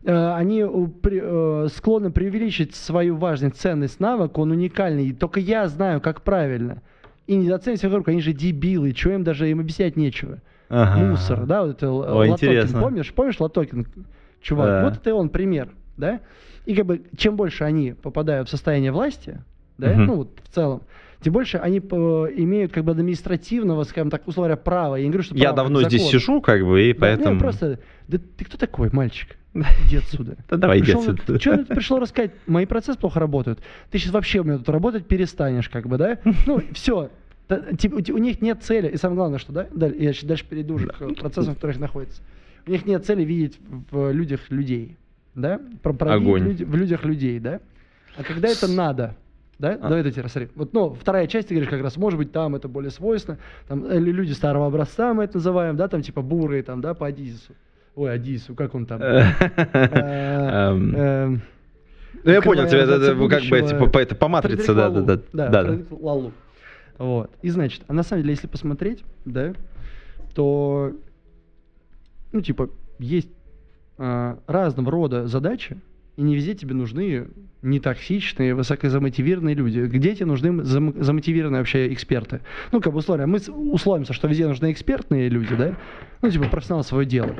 Э, Они при- э, склонны преувеличить свою важность, ценность, навык, он уникальный, и только я знаю, как правильно. И недооценивать всех вокруг, они же дебилы, чего им даже им объяснять нечего. Ага. Мусор, да, вот это Ой, Латокин, интересно. помнишь, помнишь Латокин, чувак, Да. вот это он пример, да, и как бы чем больше они попадают в состояние власти, да, Мгм. ну вот в целом, тем больше они по- имеют как бы административного, скажем так, условно говоря, права. Я не говорю, что Я давно здесь закон. сижу, как бы, и Да, поэтому... просто, да ты кто такой, мальчик? Иди отсюда. Да давай, иди отсюда. Чё ты пришел рассказать? Мои процессы плохо работают. Ты сейчас вообще у меня тут работать перестанешь, как бы, да? Ну, все. у, них нет цели. И самое главное, что, да, я дальше перейду уже к процессам, в которых находится. У них нет цели видеть в людях людей, да? Про, провидеть Огонь. люди- в людях людей, да? А когда это надо, да? А. Давай тебе рассмотри. Вот, ну, вторая часть, ты говоришь, как раз, может быть, там это более свойственно. Там э, лю- люди старого образца, мы это называем, да, там типа бурые, там, да, по Адизису. Ой, Адису, как он там? Э, Эм, эм, Ну, я понял, тебя это, как бы, типа, по, это, по матрице, да, да, да, да, Лалу. Вот. И значит, а на самом деле, если посмотреть, да, то, ну, типа, есть а, разного рода задачи, и не везде тебе нужны нетоксичные, высокозамотивированные люди. Где тебе нужны зам- замотивированные вообще эксперты? Ну, как бы условно, мы условимся, что везде нужны экспертные люди, да? Ну, типа, профессионалы свое дело.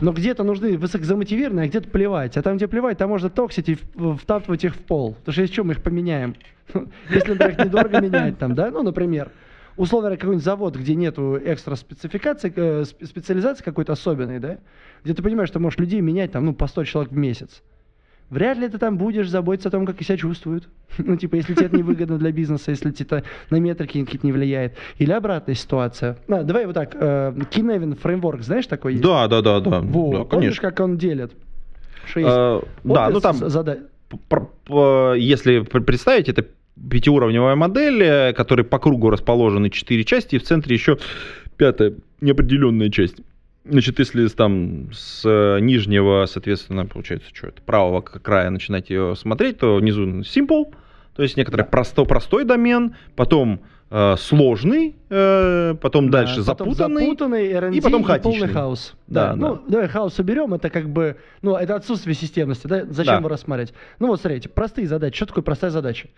Но где-то нужны высокозамотивированные, а где-то плевать. А там, где плевать, там можно токсить и втаптывать их в пол. Потому что если что, мы их поменяем. Если, например, их недорого менять, там, да, ну, например, условно говоря, какой-нибудь завод, где нету экстра спецификации, э, сп- специализации какой-то особенной, да, где ты понимаешь, что можешь людей менять там, ну, по 100 человек в месяц. Вряд ли ты там будешь заботиться о том, как себя чувствуют. Ну, типа, если тебе это невыгодно для бизнеса, если тебе это на метрики какие-то не влияет. Или обратная ситуация. А, давай вот так. Э, Kinevin фреймворк, знаешь, такой есть? Да, да, да, да. Во, да, помнишь, как он делит? Что есть Э, Да, ну там, зада- пр- п- если пр- представить, это пятиуровневая модель, э, которой по кругу расположены четыре части, и в центре еще пятая неопределенная часть. Значит, если там с э, нижнего, соответственно, получается, что это, правого края начинать ее смотреть, то внизу simple, то есть некоторый просто, простой домен, потом э, сложный, э, потом Да, дальше потом запутанный, запутанный R&D и потом полный хаотичный. хаос. Да, Да, ну, давай хаос уберем, это как бы, ну, это отсутствие системности, да? Зачем Да. его рассматривать? Ну, вот смотрите, простые задачи. Что такое простая задача?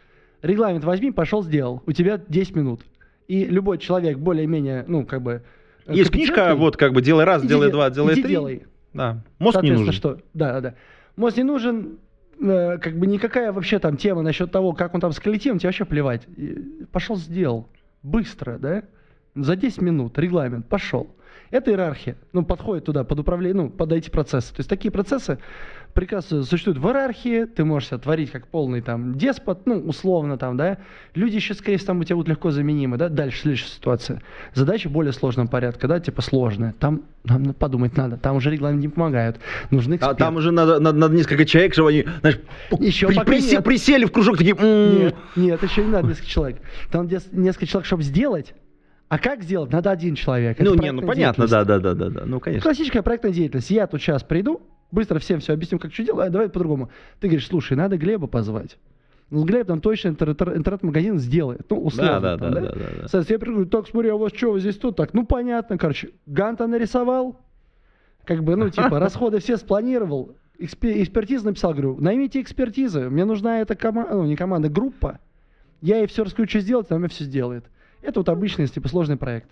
Регламент возьми, пошел, сделал. У тебя 10 минут. И любой человек более-менее, ну, как бы... э, Есть книжка, вот как бы делай раз, иди делай де- два, делай иди три. делай. Да. Мозг не нужен. что? Да, да, да. Мозг не нужен, э, как бы никакая вообще там тема насчет того, как он там с коллективом, тебе вообще плевать. И Пошел, сделал. Быстро, да? За 10 минут, регламент, пошел. Это иерархия. Ну, подходит туда под управление, ну, под эти процессы. То есть такие процессы прекрасно существуют в иерархии, ты можешь себя творить как полный там деспот, ну, условно там, да. Люди еще, скорее всего, там у тебя будут легко заменимы, да. Дальше следующая ситуация. Задача более сложного порядка, да, типа сложная. Там нам подумать надо, там уже регламенты не помогают. Нужны А эксперты. там уже надо, надо, надо несколько человек, чтобы они, знаешь, Еще при- присе- нет. присели в кружок, такие... «М-м-м». Нет, нет, еще не надо несколько человек. Там несколько человек, чтобы сделать. А как сделать? Надо один человек. Это Ну, не, ну понятно, да, да, да, да, да. Ну, конечно. Классическая проектная деятельность. Я тут сейчас приду, быстро всем все объясню, как что делать, а давай по-другому. Ты говоришь, слушай, надо Глеба позвать. Ну, Глеб там точно интер- интер- интернет-магазин сделает. Ну, условно. Да, да, там, да, да, да, да. Соответственно, я приду, так, смотри, а у вас что, вот здесь тут так? Ну, понятно, короче. Ганта нарисовал, как бы, ну, типа, расходы все спланировал, экспе- экспертизу написал, говорю, наймите экспертизы, мне нужна эта команда, ну, не команда, группа, я ей все расскажу, что сделать, она мне все сделает. Это вот обычный, типа, сложный проект.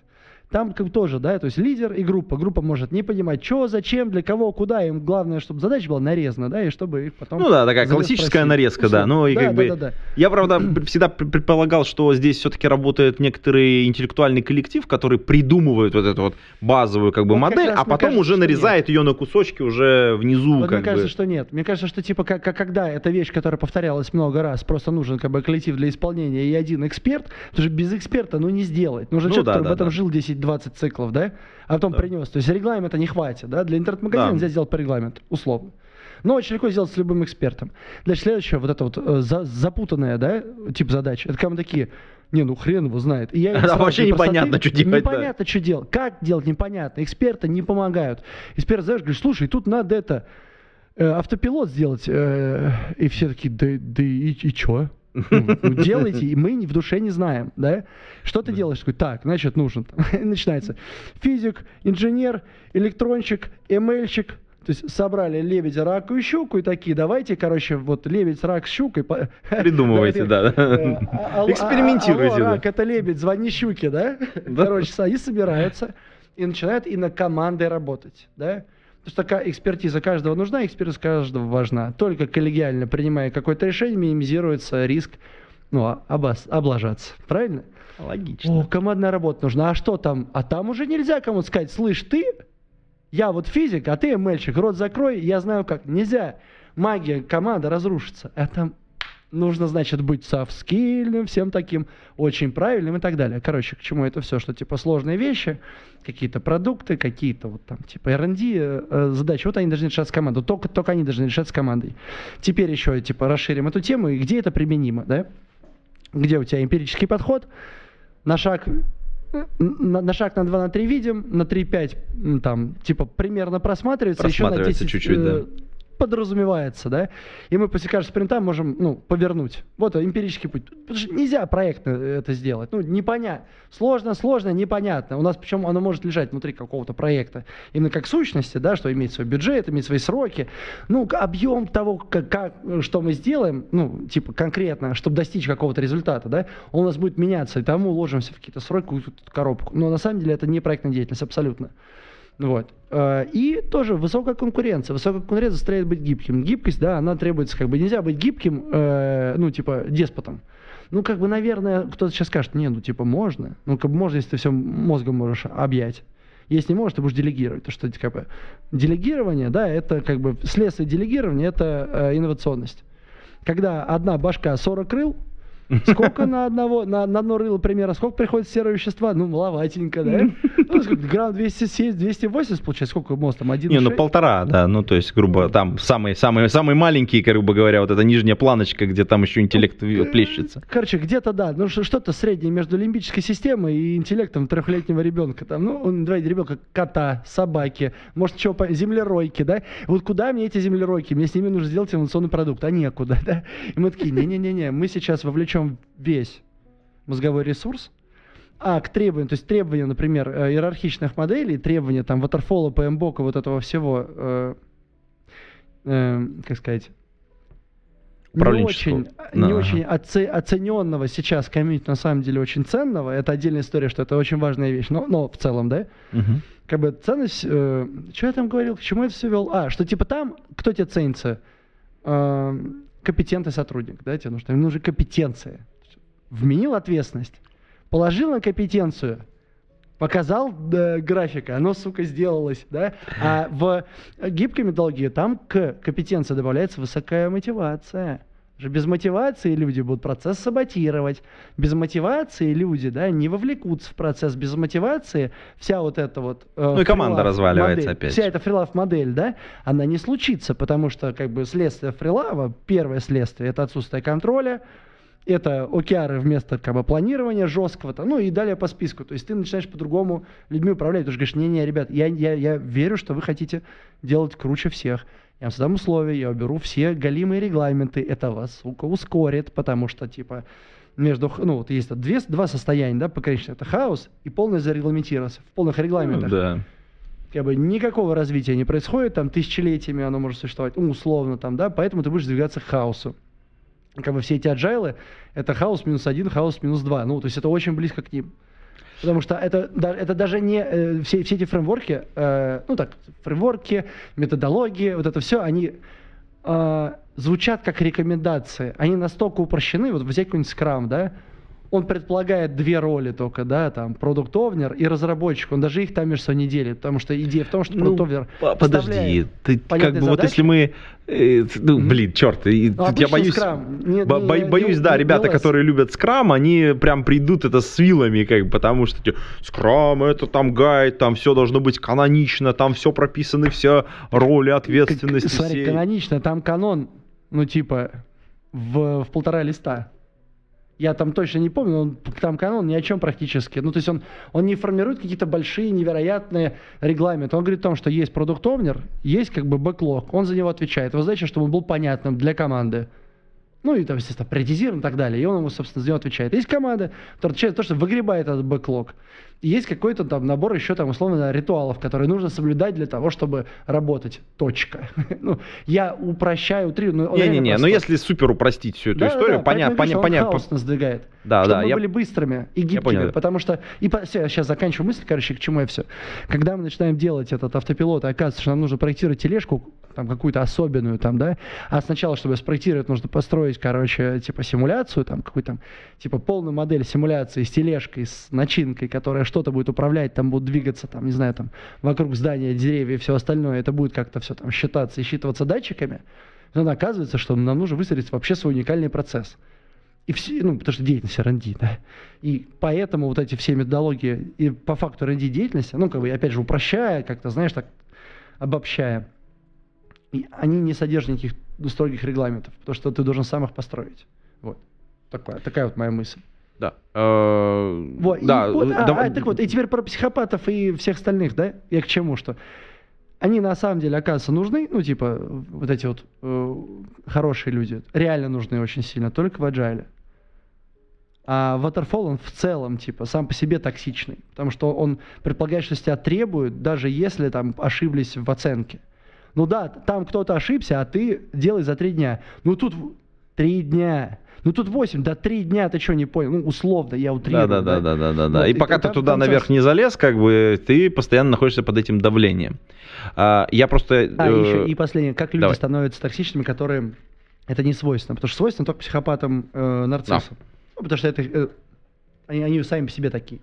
Там как тоже, да, то есть лидер и группа. Группа может не понимать, что, зачем, для кого, куда. Им главное, чтобы задача была нарезана, да, и чтобы их потом... Ну да, такая классическая спросили. нарезка, да. Ну и Да, как да, бы... да, да. Я, правда, всегда пр- предполагал, что здесь все-таки работает некоторый интеллектуальный коллектив, который придумывает вот эту вот базовую как бы Вот как модель, раз а потом кажется, уже нарезает ее на кусочки уже внизу, Вот как мне кажется, бы. что нет. Мне кажется, что типа как, как- когда эта вещь, которая повторялась много раз, просто нужен как бы коллектив для исполнения и один эксперт, потому что без эксперта ну не сделать. Нужен Ну человек, да, который да, в этом да. жил 10-20 циклов, да, а потом Да. принес. То есть регламента не хватит, да, для интернет-магазина Да. нельзя сделать по регламенту, условно. Но очень легко сделать с любым экспертом. Дальше следующее, вот это вот э, за- запутанная, да, тип задач. Это когда такие, не, ну хрен его знает. И я Да, вообще для непонятно, что делать, да. Непонятно, что делать. Как делать, непонятно. Эксперты не помогают. Эксперт, знаешь, говорит, слушай, тут надо это, э, автопилот сделать. э, и все такие, да, да и, и чё? Ну, делайте, и мы в душе не знаем, да? Что ты делаешь? Такой, так, значит, нужен. там». И начинается. Физик, инженер, электронщик, эмельщик. То есть собрали лебедя, раку и щуку и такие, давайте, короче, вот лебедь, рак, щукой. по- Придумывайте, да. Э, а- алло, Экспериментируйте, а- рак, это лебедь, звони щуке, да? Короче, са- и собираются, и начинают и на командой работать, да? Такая экспертиза каждого нужна, экспертиза каждого важна. Только коллегиально принимая какое-то решение, минимизируется риск ну, а- обос- облажаться. Правильно? Логично. О, командная работа нужна. А что там? А там уже нельзя кому-то сказать, слышь, ты, я вот физик, а ты мальчик, рот закрой, я знаю как. Нельзя. Магия, команда разрушится. А там нужно, значит, быть софтскильным, всем таким очень правильным и так далее. Короче, к чему это все, что типа сложные вещи, какие-то продукты, какие-то вот там типа R&D э, задачи, вот они должны решаться с командой, только, только они должны решаться с командой. Теперь еще типа расширим эту тему, и где это применимо, да? Где у тебя эмпирический подход, на шаг на, на шаг на 2 на 3 видим, на 3-5 м, там типа примерно просматривается, еще на Просматривается 10 чуть-чуть, да. Э, подразумевается, да, и мы после каждого спринта можем, ну, повернуть. Вот эмпирический путь. Потому что нельзя проектно это сделать. Ну, непонятно. Сложно, сложно, непонятно. У нас причем оно может лежать внутри какого-то проекта. Именно как сущности, да, что имеет свой бюджет, имеет свои сроки. Ну, объем того, как, как, э, что мы сделаем, ну, типа конкретно, чтобы достичь какого-то результата, да, он у нас будет меняться, и тому уложимся в какие-то сроки, какую-то коробку. Но на самом деле это не проектная деятельность, абсолютно. Вот. Э, И тоже высокая конкуренция. Высокая конкуренция заставляет быть гибким. Гибкость, да, она требуется, как бы нельзя быть гибким, э, ну, типа, деспотом. Ну, как бы, наверное, кто-то сейчас скажет, не, ну, типа, можно. Ну, как бы можно, если ты все мозгом можешь объять. Если не можешь, ты будешь делегировать. То что, как бы, делегирование, да, это как бы следствие делегирования, это э, инновационность. Когда одна башка 40 крыл, Сколько на одного, на, на одно рыло примера, сколько приходит серого вещества? Ну, маловатенько, да? Ну, сколько, грамм 270, 280 получается, сколько мост там? Один Не, ну полтора, да, ну то есть, грубо, там самый, самый, самый маленький, грубо говоря, вот эта нижняя планочка, где там еще интеллект Э, плещется. Короче, где-то да, ну что-то среднее между лимбической системой и интеллектом трехлетнего ребенка. Там, ну, он, давайте, ребенка, кота, собаки, может, чего, землеройки, да? Вот куда мне эти землеройки? Мне с ними нужно сделать инновационный продукт, а некуда, да? И мы такие, не-не-не-не, мы сейчас вовлечем весь мозговой ресурс, а, к требованиям, то есть требования, например, э, иерархичных моделей, требования там waterfall, PMBOK, вот этого всего, э, э, как сказать, не очень, не Да, очень оце- оцененного сейчас комьюнити, на самом деле очень ценного. Это отдельная история, что это очень важная вещь. Но, но в целом, да, Мгм. как бы ценность. э, что я там говорил? К чему это все вел? А, что типа там, кто тебе ценится? Э, компетентный сотрудник, да, тебе нужно, нужны компетенции. Вменил ответственность, положил на компетенцию, Показал да, графика, оно, сука, сделалось, да? А в гибкой методологии там к компетенции добавляется высокая мотивация. Же без мотивации люди будут процесс саботировать. Без мотивации люди, да, не вовлекутся в процесс. Без мотивации вся вот эта вот... э, Ну и команда разваливается модель, опять. Вся эта фрилав модель, да, она не случится, потому что как бы следствие фрилава, первое следствие, это отсутствие контроля, это океары вместо как бы, планирования жесткого, там, ну и далее по списку. То есть ты начинаешь по-другому людьми управлять. Ты же говоришь, не-не, ребят, я, я, я верю, что вы хотите делать круче всех. Я вам создам условия, я уберу все галимые регламенты. Это вас, сука, ускорит, потому что, типа, между, ну, вот есть две, два состояния, да, пограничных. Это хаос и полная зарегламентированность. В полных регламентах Да. как бы никакого развития не происходит, там тысячелетиями оно может существовать, ну, условно там, да, поэтому ты будешь двигаться к хаосу. Как бы все эти аджайлы, это хаос минус один, хаос минус два, ну, то есть это очень близко к ним. Потому что это, это даже не э, все, все эти фреймворки, э, ну так, фреймворки, методологии, вот это все, они э, звучат как рекомендации. Они настолько упрощены, вот взять какой-нибудь скрам, да, он предполагает две роли только, да, там, продукт овнер и разработчик. Он даже их там между собой не делит, потому что идея в том, что Ну, продукт овнер по- подожди, ты как бы вот задачи. если мы, э, ну блин, черт, Ну, я боюсь, скрам, не- бо- не- бо- не- боюсь, да, не ребята, less. которые любят скрам, они прям придут это с вилами, как бы, потому что типа, скрам это там гайд, там все должно быть канонично, там все прописаны, все роли, ответственности. Как- Смотри, все. канонично, там канон, ну, типа, в, в полтора листа. Я там точно не помню, он- там канон ни о чем практически. Ну, то есть он, он не формирует какие-то большие, невероятные регламенты. Он говорит о том, что есть продукт овнер есть как бы бэклог, он за него отвечает. Его задача, чтобы он был понятным для команды. Ну и там, естественно, приоритизирован и так далее. И он ему, собственно, за него отвечает. Есть команда, которая отвечает то, что выгребает этот бэклог. Есть какой-то там набор еще там условно ритуалов, которые нужно соблюдать для того, чтобы работать. Точка. ну, я упрощаю, утрирую. но он реально Не-не-не, но если супер упростить всю эту Да, историю, да, понятно, я понятно, понятно. хаос нас сдвигает. Да, чтобы да, мы я- были быстрыми и гибкими, понял. потому что и сейчас заканчиваю мысль, короче, к чему я все. Когда мы начинаем делать этот автопилот, и оказывается, что нам нужно проектировать тележку там какую-то особенную там, да, а сначала, чтобы спроектировать, нужно построить, короче, типа симуляцию, там какую-то там, типа полную модель симуляции с тележкой, с начинкой, которая что-то будет управлять, там будут двигаться, там, не знаю, там вокруг здания, деревья и все остальное, это будет как-то все там считаться и считываться датчиками. Но оказывается, что нам нужно выстроить вообще свой уникальный процесс. И все, ну, потому что деятельность R&D, да. И поэтому вот эти все методологии, и по факту R&D деятельности, ну, как бы, опять же, упрощая, как-то, знаешь, так, обобщая, и они не содержат никаких строгих регламентов, потому что ты должен сам их построить. Вот. Такая, такая вот моя мысль. Да. Э, Вот, и да, вот, а, а, так вот, и теперь про психопатов и всех остальных, да? Я к чему, что они на самом деле, оказывается, нужны, ну, типа, вот эти вот э, хорошие люди, реально нужны очень сильно, только в agile. А Waterfall, он в целом, типа, сам по себе токсичный, потому что он предполагает, что с тебя требуют, даже если там ошиблись в оценке. Ну да, там кто-то ошибся, а ты делай за три дня. Ну тут три дня. Ну тут восемь, да три дня, ты что, не понял? Ну, условно, я Да, утрирую. да, да, да, да, да, да. Вот, И пока ты туда там наверх не залез, как бы ты постоянно находишься под этим давлением. А, я просто. А, э, еще и последнее. Как люди давай. становятся токсичными, которым это не свойственно? Потому что свойственно только психопатам э, нарциссам. Ну, потому что это э, они, они сами по себе такие.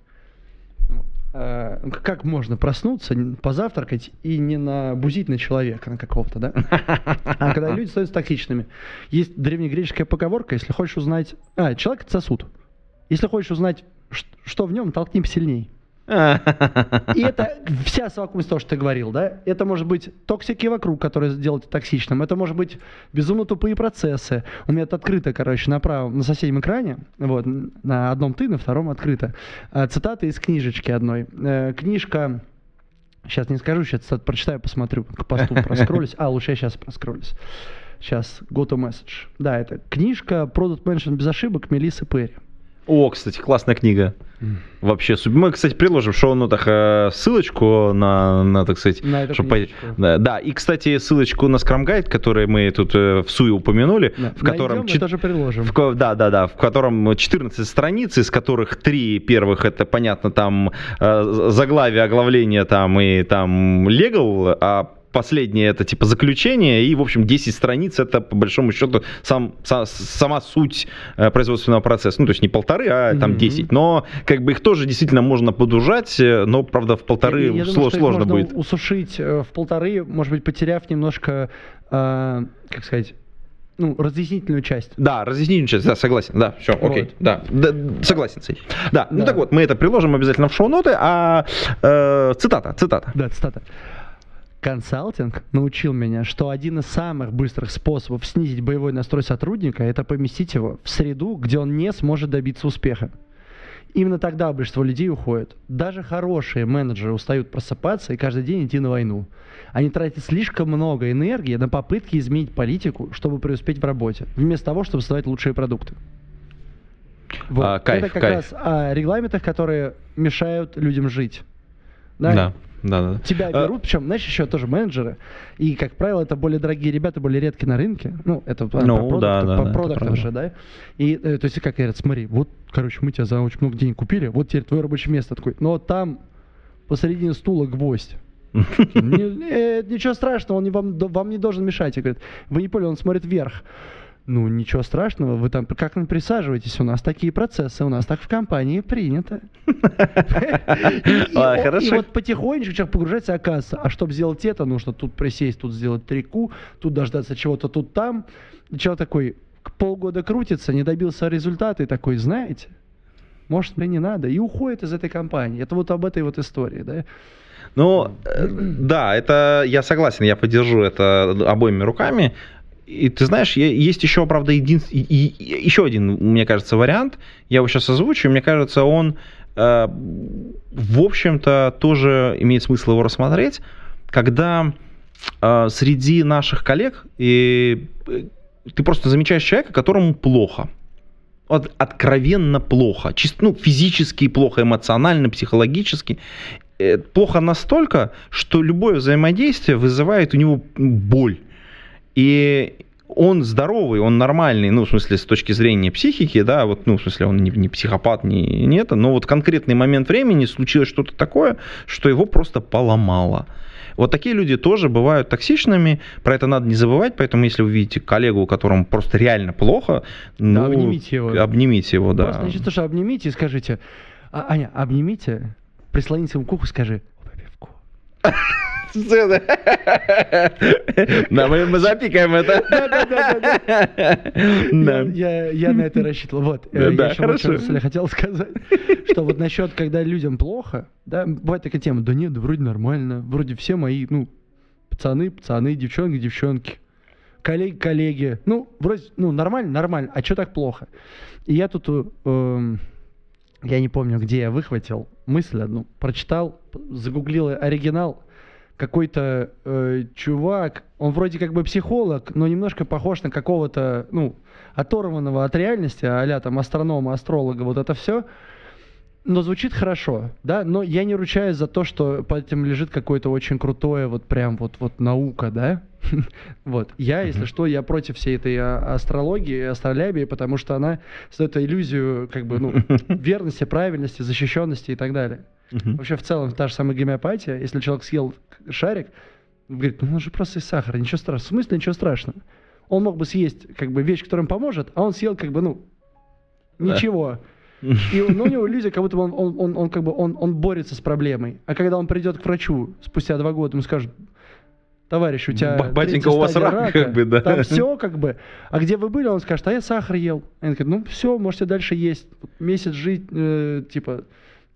Вот. Э, как можно проснуться, позавтракать и не набузить на человека, на какого-то, да? А когда люди становятся токсичными. Есть древнегреческая поговорка, если хочешь узнать... А, человек — это сосуд. Если хочешь узнать, что в нем, толкни посильней. И это вся совокупность того, что ты говорил, да? Это может быть токсики вокруг, которые делают токсичным. Это может быть безумно тупые процессы. У меня это открыто, короче, направо, на соседнем экране. Вот, на одном ты, на втором открыто. А, Цитата из книжечки одной. Э, Книжка... Сейчас не скажу, сейчас прочитаю, посмотрю, к посту проскролюсь. А, лучше я сейчас проскролюсь. Сейчас, go to message. Да, это книжка Product Management без ошибок Мелиссы Перри. О, кстати, классная книга. Вообще. Мы, кстати, приложим в шоу-нотах э, ссылочку на, на, так сказать, На эту чтоб по-. Да, да, и, кстати, ссылочку на Scrum Guide, который мы тут э, в Суе упомянули, Да. в котором... Найдем чет- тоже приложим. в да, да, да, в котором 14 страниц, из которых три первых это, понятно, там э, заглавие, оглавление там и там legal, а последнее это типа заключение, и, в общем, 10 страниц это, по большому счету, сам, са- сама суть э, производственного процесса. Ну, то есть не полторы, а там Мгм. 10. Но как бы их тоже действительно можно подужать, э, но, правда, в полторы Я- я сло- думаю, что сложно можно будет. усушить э, в полторы, может быть, потеряв немножко, э, как сказать, ну, разъяснительную часть. Да, разъяснительную часть, да, согласен, да, все, окей, Вот. да, да, согласен с этим. Да, ну Да. так вот, мы это приложим обязательно в шоу-ноты, а э, цитата, цитата. Да, цитата. Консалтинг научил меня, что один из самых быстрых способов снизить боевой настрой сотрудника – это поместить его в среду, где он не сможет добиться успеха. Именно тогда большинство людей уходит. Даже хорошие менеджеры устают просыпаться и каждый день идти на войну. Они тратят слишком много энергии на попытки изменить политику, чтобы преуспеть в работе, вместо того, чтобы создавать лучшие продукты. Вот. А, кайф, Это как кайф. раз о регламентах, которые мешают людям жить. Да, да, да. Тебя А, берут, причем, знаешь, еще тоже менеджеры. И, как правило, это более дорогие ребята, более редкие на рынке. Ну, это по- Ну, по да, продукту, да, по да, продуктам же, да. И, э, то есть, как говорят, смотри, вот, короче, мы тебя за очень много денег купили, вот теперь твое рабочее место такое. Но там посередине стула гвоздь. Ничего страшного, он вам не должен мешать. И говорит, вы не поняли, он смотрит вверх. Ну, ничего страшного, вы там как не присаживаетесь, у нас такие процессы, у нас так в компании принято. И вот потихонечку человек погружается, оказывается, а чтобы сделать это, нужно тут присесть, тут сделать трику, тут дождаться чего-то, тут там. Человек такой полгода крутится, не добился результата, и такой, знаете, может, мне не надо, и уходит из этой компании. Это вот об этой вот истории, да? Ну, э, да, это я согласен, я поддержу это обоими руками. И ты знаешь, есть еще, правда, един... и- и- еще один, мне кажется, вариант. Я его сейчас озвучу. Мне кажется, он, э, в общем-то, тоже имеет смысл его рассмотреть, когда э, среди наших коллег и, э, ты просто замечаешь человека, которому плохо. Вот откровенно плохо. Чисто, ну, физически плохо, эмоционально, психологически. Э, Плохо настолько, что любое взаимодействие вызывает у него боль. И он здоровый, он нормальный, ну, в смысле, с точки зрения психики, да, вот, ну, в смысле, он не, не психопат, не, не это, но вот конкретный момент времени случилось что-то такое, что его просто поломало. Вот такие люди тоже бывают токсичными, про это надо не забывать, поэтому если вы видите коллегу, которому просто реально плохо, ну, обнимите его. Обнимите его, да. Просто начнете, что обнимите и скажите, «А, Аня, обнимите, прислоните ему к уху и скажи, «Попивку». Сцена. Да, мы, мы запикаем это. Да. Я, я- я на это рассчитывал. Вот, Да, э, да, я еще вот хорошо. что хотел сказать, что вот насчет, когда людям плохо, да, бывает такая тема, да нет, да вроде нормально, вроде все мои, ну, пацаны, пацаны, девчонки, девчонки, коллеги, коллеги, ну, вроде, ну, нормально, нормально, а что так плохо? И я тут, э, эм, я не помню, где я выхватил мысль одну, прочитал, загуглил оригинал, какой-то э, чувак, он вроде как бы психолог, но немножко похож на какого-то, ну, оторванного от реальности, а там астронома, астролога, вот это все. Но звучит хорошо, да, но я не ручаюсь за то, что под этим лежит какое-то очень крутое, вот прям вот, вот наука, да. Вот. Я, если что, я против всей этой а, астрологии, астролябии, потому что она создает иллюзию, как бы, ну, верности, правильности, защищенности и так далее. Вообще, в целом, та же самая гомеопатия, если человек съел шарик, говорит, ну он же просто из сахара, ничего страшного. В смысле ничего страшного? Он мог бы съесть, как бы, вещь, которая ему поможет, а он съел, как бы, ну, Да. ничего. И у- ну, у него иллюзия, как будто бы он, он, он, он как бы, он, он борется с проблемой. А когда он придет к врачу спустя два года, ему скажут, товарищ, у тебя Ба- батенька, у вас рак, рака, как бы, да. Там все, как бы. А где вы были, он скажет, а я сахар ел. Они говорят, ну все, можете дальше есть. Месяц жить, э, типа,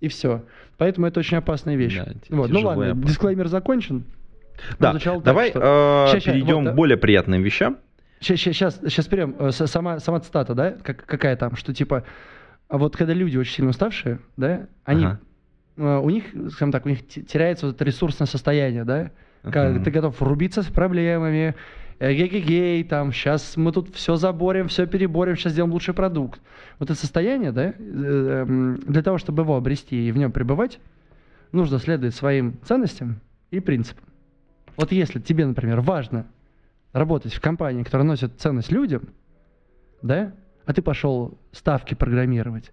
и все. Поэтому это очень опасная вещь. Да, вот. Ну ладно, опасно. дисклеймер закончен. Да, так, давай что- э, Ща, ща, перейдем вот, к э, более приятным вещам. Сейчас, сейчас перейдем. Э, с- Сама, сама цитата, да, как, какая там, что типа, а вот когда люди очень сильно уставшие, да, они, Ага. э, у них, скажем так, у них те- теряется вот это ресурсное состояние, да, когда ты готов рубиться с проблемами, э, гей-гей-гей, там, сейчас мы тут все заборем, все переборем, сейчас сделаем лучший продукт. Вот это состояние, да, э, эм, для того, чтобы его обрести и в нем пребывать, нужно следовать своим ценностям и принципам. Вот если тебе, например, важно работать в компании, которая носит ценность людям, да, а ты пошел ставки программировать,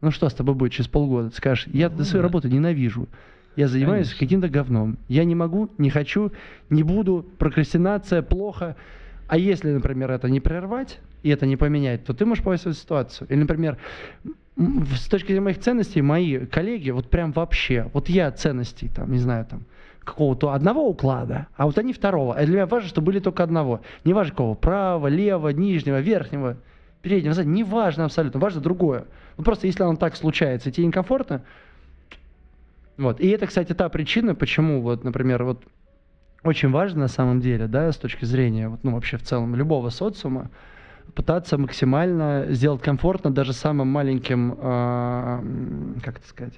ну что с тобой будет через полгода? Ты скажешь, я Ну свою да. работу ненавижу. Я занимаюсь Конечно. каким-то говном. Я не могу, не хочу, не буду. Прокрастинация плохо. А если, например, это не прервать и это не поменять, то ты можешь эту ситуацию. Или, например, с точки зрения моих ценностей, мои коллеги, вот прям вообще, вот я ценностей, там, не знаю, там, какого-то одного уклада, а вот они второго. А для меня важно, что были только одного. Не важно какого, правого, левого, нижнего, верхнего, переднего, заднего, не важно абсолютно, важно другое. Вот просто если оно так случается, и тебе некомфортно, вот. И это, кстати, та причина, почему, вот, например, вот очень важно на самом деле, да, с точки зрения, вот, ну, вообще в целом любого социума, пытаться максимально сделать комфортно даже самым маленьким, м, как это сказать,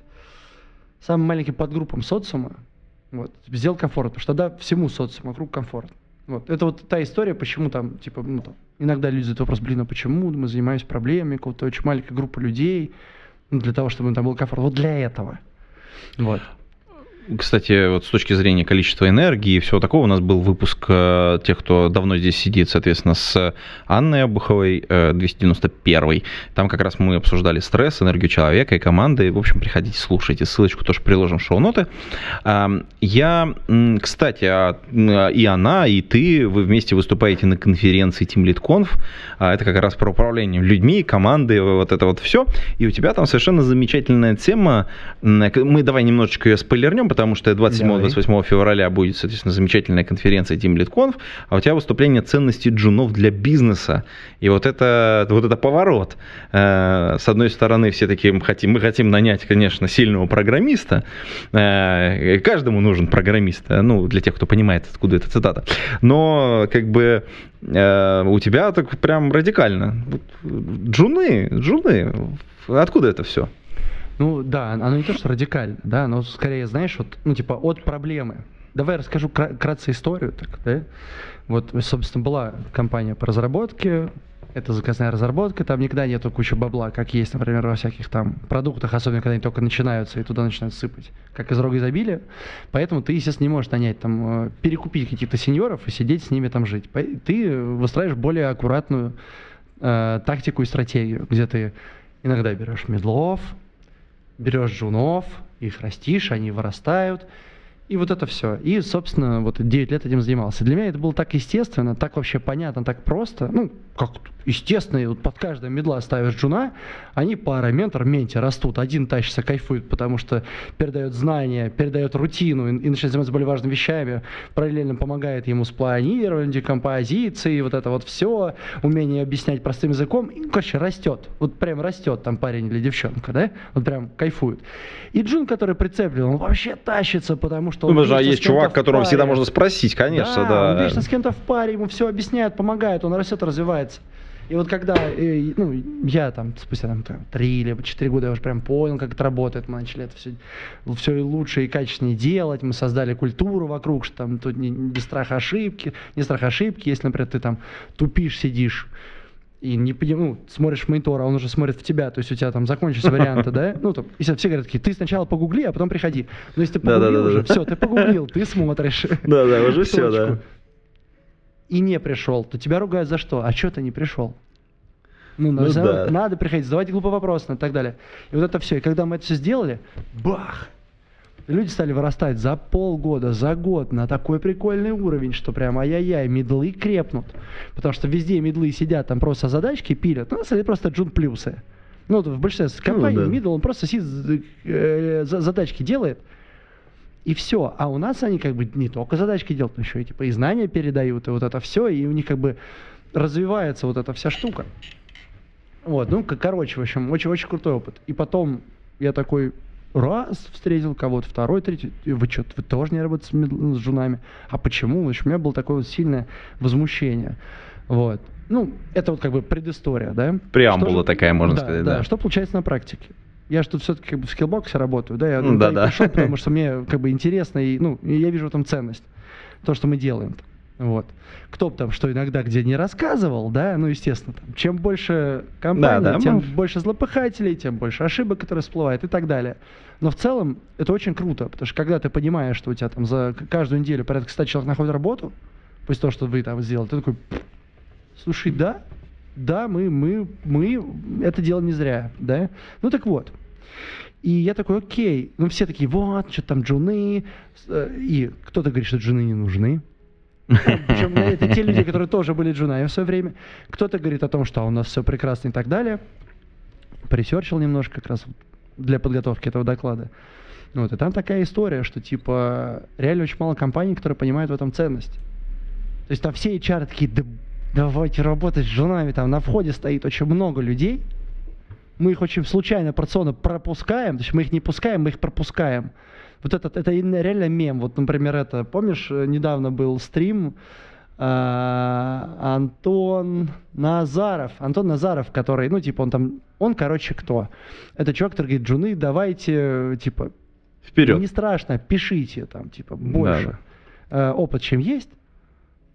самым маленьким подгруппам социума, вот, сделать комфортно, потому что тогда всему социуму вокруг комфортно. Вот. Это вот та история, почему там, типа, ну, там, иногда люди задают вопрос, блин, а почему мы занимаемся проблемами какого-то очень маленькой группы людей, ну, для того, чтобы там было комфортно. Вот для этого. Вот. Кстати, вот с точки зрения количества энергии и всего такого, у нас был выпуск э, тех, кто давно здесь сидит, соответственно, с Анной Обуховой, э, 291. Там как раз мы обсуждали стресс, энергию человека и команды. В общем, приходите, слушайте. Ссылочку тоже приложим в шоу-ноты. Ам, Я, кстати, а, и она, и ты, вы вместе выступаете на конференции Team Lead Conf. А, Это как раз про управление людьми, команды, вот это вот все. И у тебя там совершенно замечательная тема. Мы давай немножечко ее спойлернем, потому что 27-28 февраля будет, соответственно, замечательная конференция Team Lead Conf, а у тебя выступление ценностей джунов для бизнеса. И вот это, вот это поворот. Э, С одной стороны, все такие, мы хотим, мы хотим нанять, конечно, сильного программиста. Э, Каждому нужен программист, э, ну, для тех, кто понимает, откуда эта цитата. Но, как бы, у тебя так прям радикально. Джуны, джуны, откуда это все? Ну да, оно не то, что радикально, да, но скорее, знаешь, вот, ну типа от проблемы. Давай я расскажу кра- кратко историю, так, да? Вот, собственно, была компания по разработке, это заказная разработка, там никогда нету кучи бабла, как есть, например, во всяких там продуктах, особенно когда они только начинаются и туда начинают сыпать, как из рога изобилия. Поэтому ты, естественно, не можешь нанять там, э, перекупить каких-то сеньоров и сидеть с ними там жить. Ты выстраиваешь более аккуратную э, тактику и стратегию, где ты иногда берешь медлов, берешь джунов, их растишь, они вырастают, и вот это все. И, собственно, вот 9 лет этим занимался. Для меня это было так естественно, так вообще понятно, так просто. Ну, как естественно, и вот под каждое медла ставишь джуна, они пара, ментор, менти растут. Один тащится, кайфует, потому что передает знания, передает рутину и, и начинает заниматься более важными вещами, параллельно помогает ему с планированием, декомпозицией, вот это вот все, умение объяснять простым языком. И, короче, растет. Вот прям растет там парень или девчонка, да? Вот прям кайфует. И джун, который прицеплен, он вообще тащится, потому что он Ну, вечно есть чувак, которого всегда можно спросить, конечно, да. Он вечно с кем-то в паре, ему все объясняет, помогает, он растет, развивается. И вот когда, э, ну, я там, спустя там, три или четыре года я уже прям понял, как это работает, мы начали это все, все лучше и качественнее делать, мы создали культуру вокруг, что там тут не, не страх ошибки, не страх ошибки, если, например, ты там тупишь, сидишь, и не ну, смотришь в монитор, а он уже смотрит в тебя, то есть у тебя там закончились варианты, да? Ну, там, если все говорят такие, ты сначала погугли, а потом приходи. Но если ты погуглил Да-да-да-да. уже, все, ты погуглил, ты смотришь. Да, да, уже все, да. И не пришел, то тебя ругают за что? А что ты не пришел? Ну, Ну за- да. надо приходить, задавать глупые вопросы и так далее. И вот это все. И когда мы это все сделали, бах! Люди стали вырастать за полгода, за год на такой прикольный уровень, что прям ай-яй-яй, медлы крепнут. Потому что везде медлы сидят, там просто задачки пилят. Ну, деле, просто джун плюсы. Ну, в большинстве компаний да. мидл, он просто сидит, э, за- задачки делает, и все. А у нас они как бы не только задачки делают, но еще и типа и знания передают, и вот это все, и у них как бы развивается вот эта вся штука. Вот, ну, короче, в общем, очень-очень крутой опыт. И потом я такой раз встретил кого-то, второй, третий, вы что, вы тоже не работаете с, с женами? А почему? В общем, у меня было такое вот сильное возмущение. Вот. Ну, это вот как бы предыстория, да? Преамбула же- такая, можно Да, сказать, да. да. Что получается на практике? Я же тут все-таки как бы в скиллбоксе работаю, да, я Ну, и да-да. пришел, потому что мне как бы интересно, и, ну, и я вижу в этом ценность, то, что мы делаем. Вот. Кто бы там что иногда где не рассказывал, да, ну, естественно, там, чем больше компаний, Да, да, тем мы- больше злопыхателей, тем больше ошибок, которые всплывают и так далее. Но в целом это очень круто, потому что когда ты понимаешь, что у тебя там за каждую неделю порядка 100 человек находит работу, после того, что вы там сделали, ты такой, слушай, да, да, мы, мы, мы это делаем не зря, да. Ну так вот, И я такой, окей. Ну, все такие, вот, что там джуны. Э, И кто-то говорит, что джуны не нужны. Причем это те люди, которые тоже были джунами в свое время. Кто-то говорит о том, что у нас все прекрасно и так далее. Пресерчил немножко как раз для подготовки этого доклада. Вот, и там такая история, что типа реально очень мало компаний, которые понимают в этом ценность. То есть там все HR такие, да давайте работать с женами, там на входе стоит очень много людей, мы их очень случайно порционно пропускаем, то есть мы их не пускаем, мы их пропускаем. Вот этот, это реально мем. Вот, например, это, помнишь, э, недавно был стрим, а, Антон Назаров. Антон Назаров, который, ну, типа, он там, он, короче, кто? Это чувак, который говорит, джуны, давайте, типа, Вперед. не страшно, пишите там, типа, больше э, опыт, чем есть.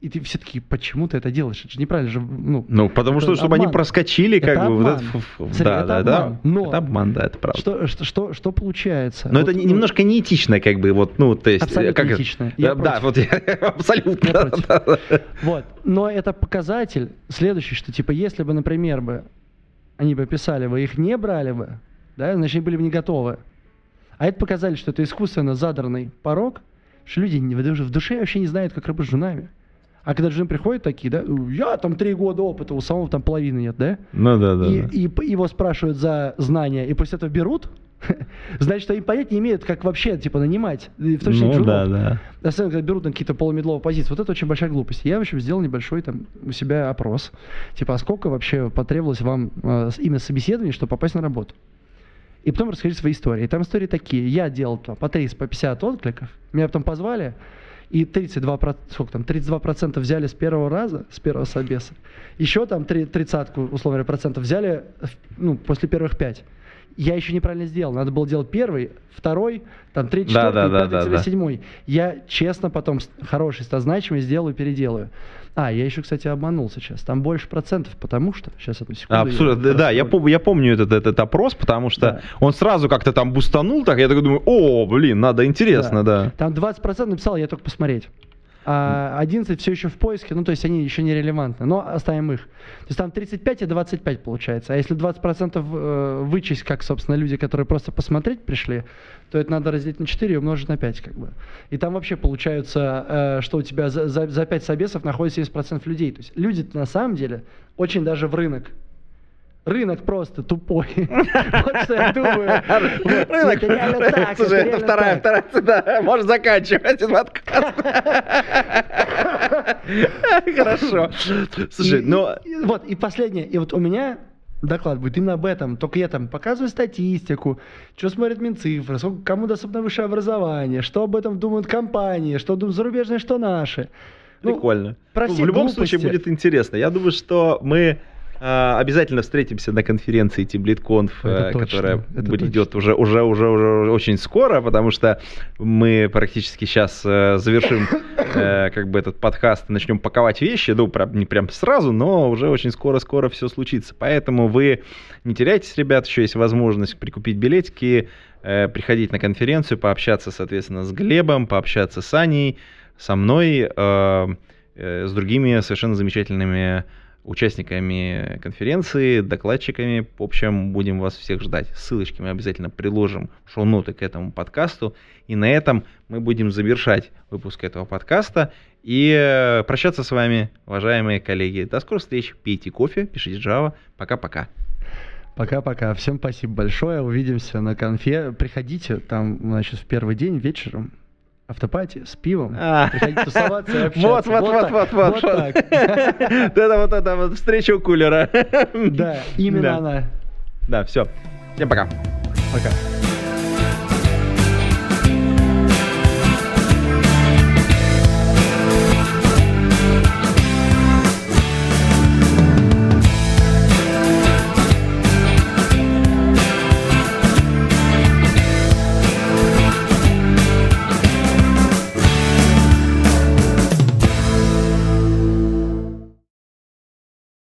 И ты все таки почему ты это делаешь? Это же неправильно же, ну, Ну, потому это что, чтобы они обман. проскочили, как Это бы, вот обман. ф- ф- Смотри, да, это да, да. обман. Но- Это обман, да, это правда. что, что, что, что получается? Но Вот, это ну, немножко неэтично, как бы, вот, ну, то есть... Абсолютно как это- неэтично. Я Да, да, вот я абсолютно. Я да, против. да, да. Вот. Но это показатель следующий, что типа если бы, например, бы они бы писали, вы их не брали бы, да, значит, они были бы не готовы. А это показатель, что это искусственно задранный порог, что люди в душе вообще не знают, как работать с женами. А когда жены приходят такие, да, я там три года опыта, у самого там половины нет, да? Ну, да, да. и, да. и п- его спрашивают за знания, и после этого берут, значит, они понять не имеют, как вообще, типа, нанимать. И в том числе Ну, джунов. да, да. Особенно, когда берут на какие-то полумедловые позиции. Вот это очень большая глупость. Я, в общем, сделал небольшой там у себя опрос. Типа, а сколько вообще потребовалось вам э, именно собеседований, чтобы попасть на работу? И потом расскажи свои истории. И там истории такие. Я делал там, по 30, по 50 откликов. Меня потом позвали, и 32, проц- сколько там, 32% взяли с первого раза, с первого собеса. Еще там три- тридцатку, условно говоря, процентов взяли в- ну, после первых пять. Я еще неправильно сделал. Надо было делать первый, второй, там третий, Да, четвертый, да, пятый, да, седьмой. Я честно потом с- хороший со значимый сделаю, переделаю. А, я еще, кстати, обманул сейчас. Там больше процентов, потому что... Сейчас, одну секунду. Абсолютно, да, да, я, пом- я помню этот, этот опрос, потому что Да. он сразу как-то там бустанул, так я такой думаю, о, блин, надо интересно, да. Там 20% написал, я только посмотреть. А 11 все еще в поиске, ну то есть они еще не релевантны, но оставим их. То есть там 35 и 25 получается. А если 20% э, вычесть, как, собственно, люди, которые просто посмотреть пришли, то это надо разделить на 4 и умножить на 5, как бы. И там вообще получается, э, что у тебя за, за, за 5 собесов находится 70% людей. То есть люди на самом деле очень даже в рынок. Рынок просто тупой. Вот что я думаю. Рынок, слушай, это вторая, вторая, да, можешь заканчивать этот подкаст. Хорошо. Слушай, ну, вот, и последнее. И вот у меня доклад будет именно об этом. Только я там показываю статистику, что смотрят Минцифры, сколько, кому доступно высшее образование, что об этом думают компании, что думают зарубежные, что наши. Ну, Прикольно. Ну, в любом глупости. случае будет интересно. Я думаю, что мы обязательно встретимся на конференции Это э, которая это будет идет уже, уже, уже, уже очень скоро, потому что мы практически сейчас завершим э, как бы этот подкаст и начнем паковать вещи. Ну, не прям сразу, но уже очень скоро-скоро все случится. Поэтому вы не теряйтесь, ребят, еще есть возможность прикупить билетики, э, приходить на конференцию, пообщаться, соответственно, с Глебом, пообщаться с Аней, со мной, э, э, с другими совершенно замечательными участниками конференции, докладчиками. В общем, будем вас всех ждать. Ссылочки мы обязательно приложим в шоу-ноты к этому подкасту. И на этом мы будем завершать выпуск этого подкаста. И э, прощаться с вами, уважаемые коллеги. До скорых встреч. Пейте кофе, пишите Java. Пока-пока. Пока-пока. Всем спасибо большое. Увидимся на конфе. Приходите там, значит, в первый день вечером. Автопати с пивом. А. Приходите тусоваться и общаться. Вот, вот, вот, вот, вот. Вот вот. Это вот это вот встреча у кулера. Да, именно она. Да, все. Всем пока. Пока.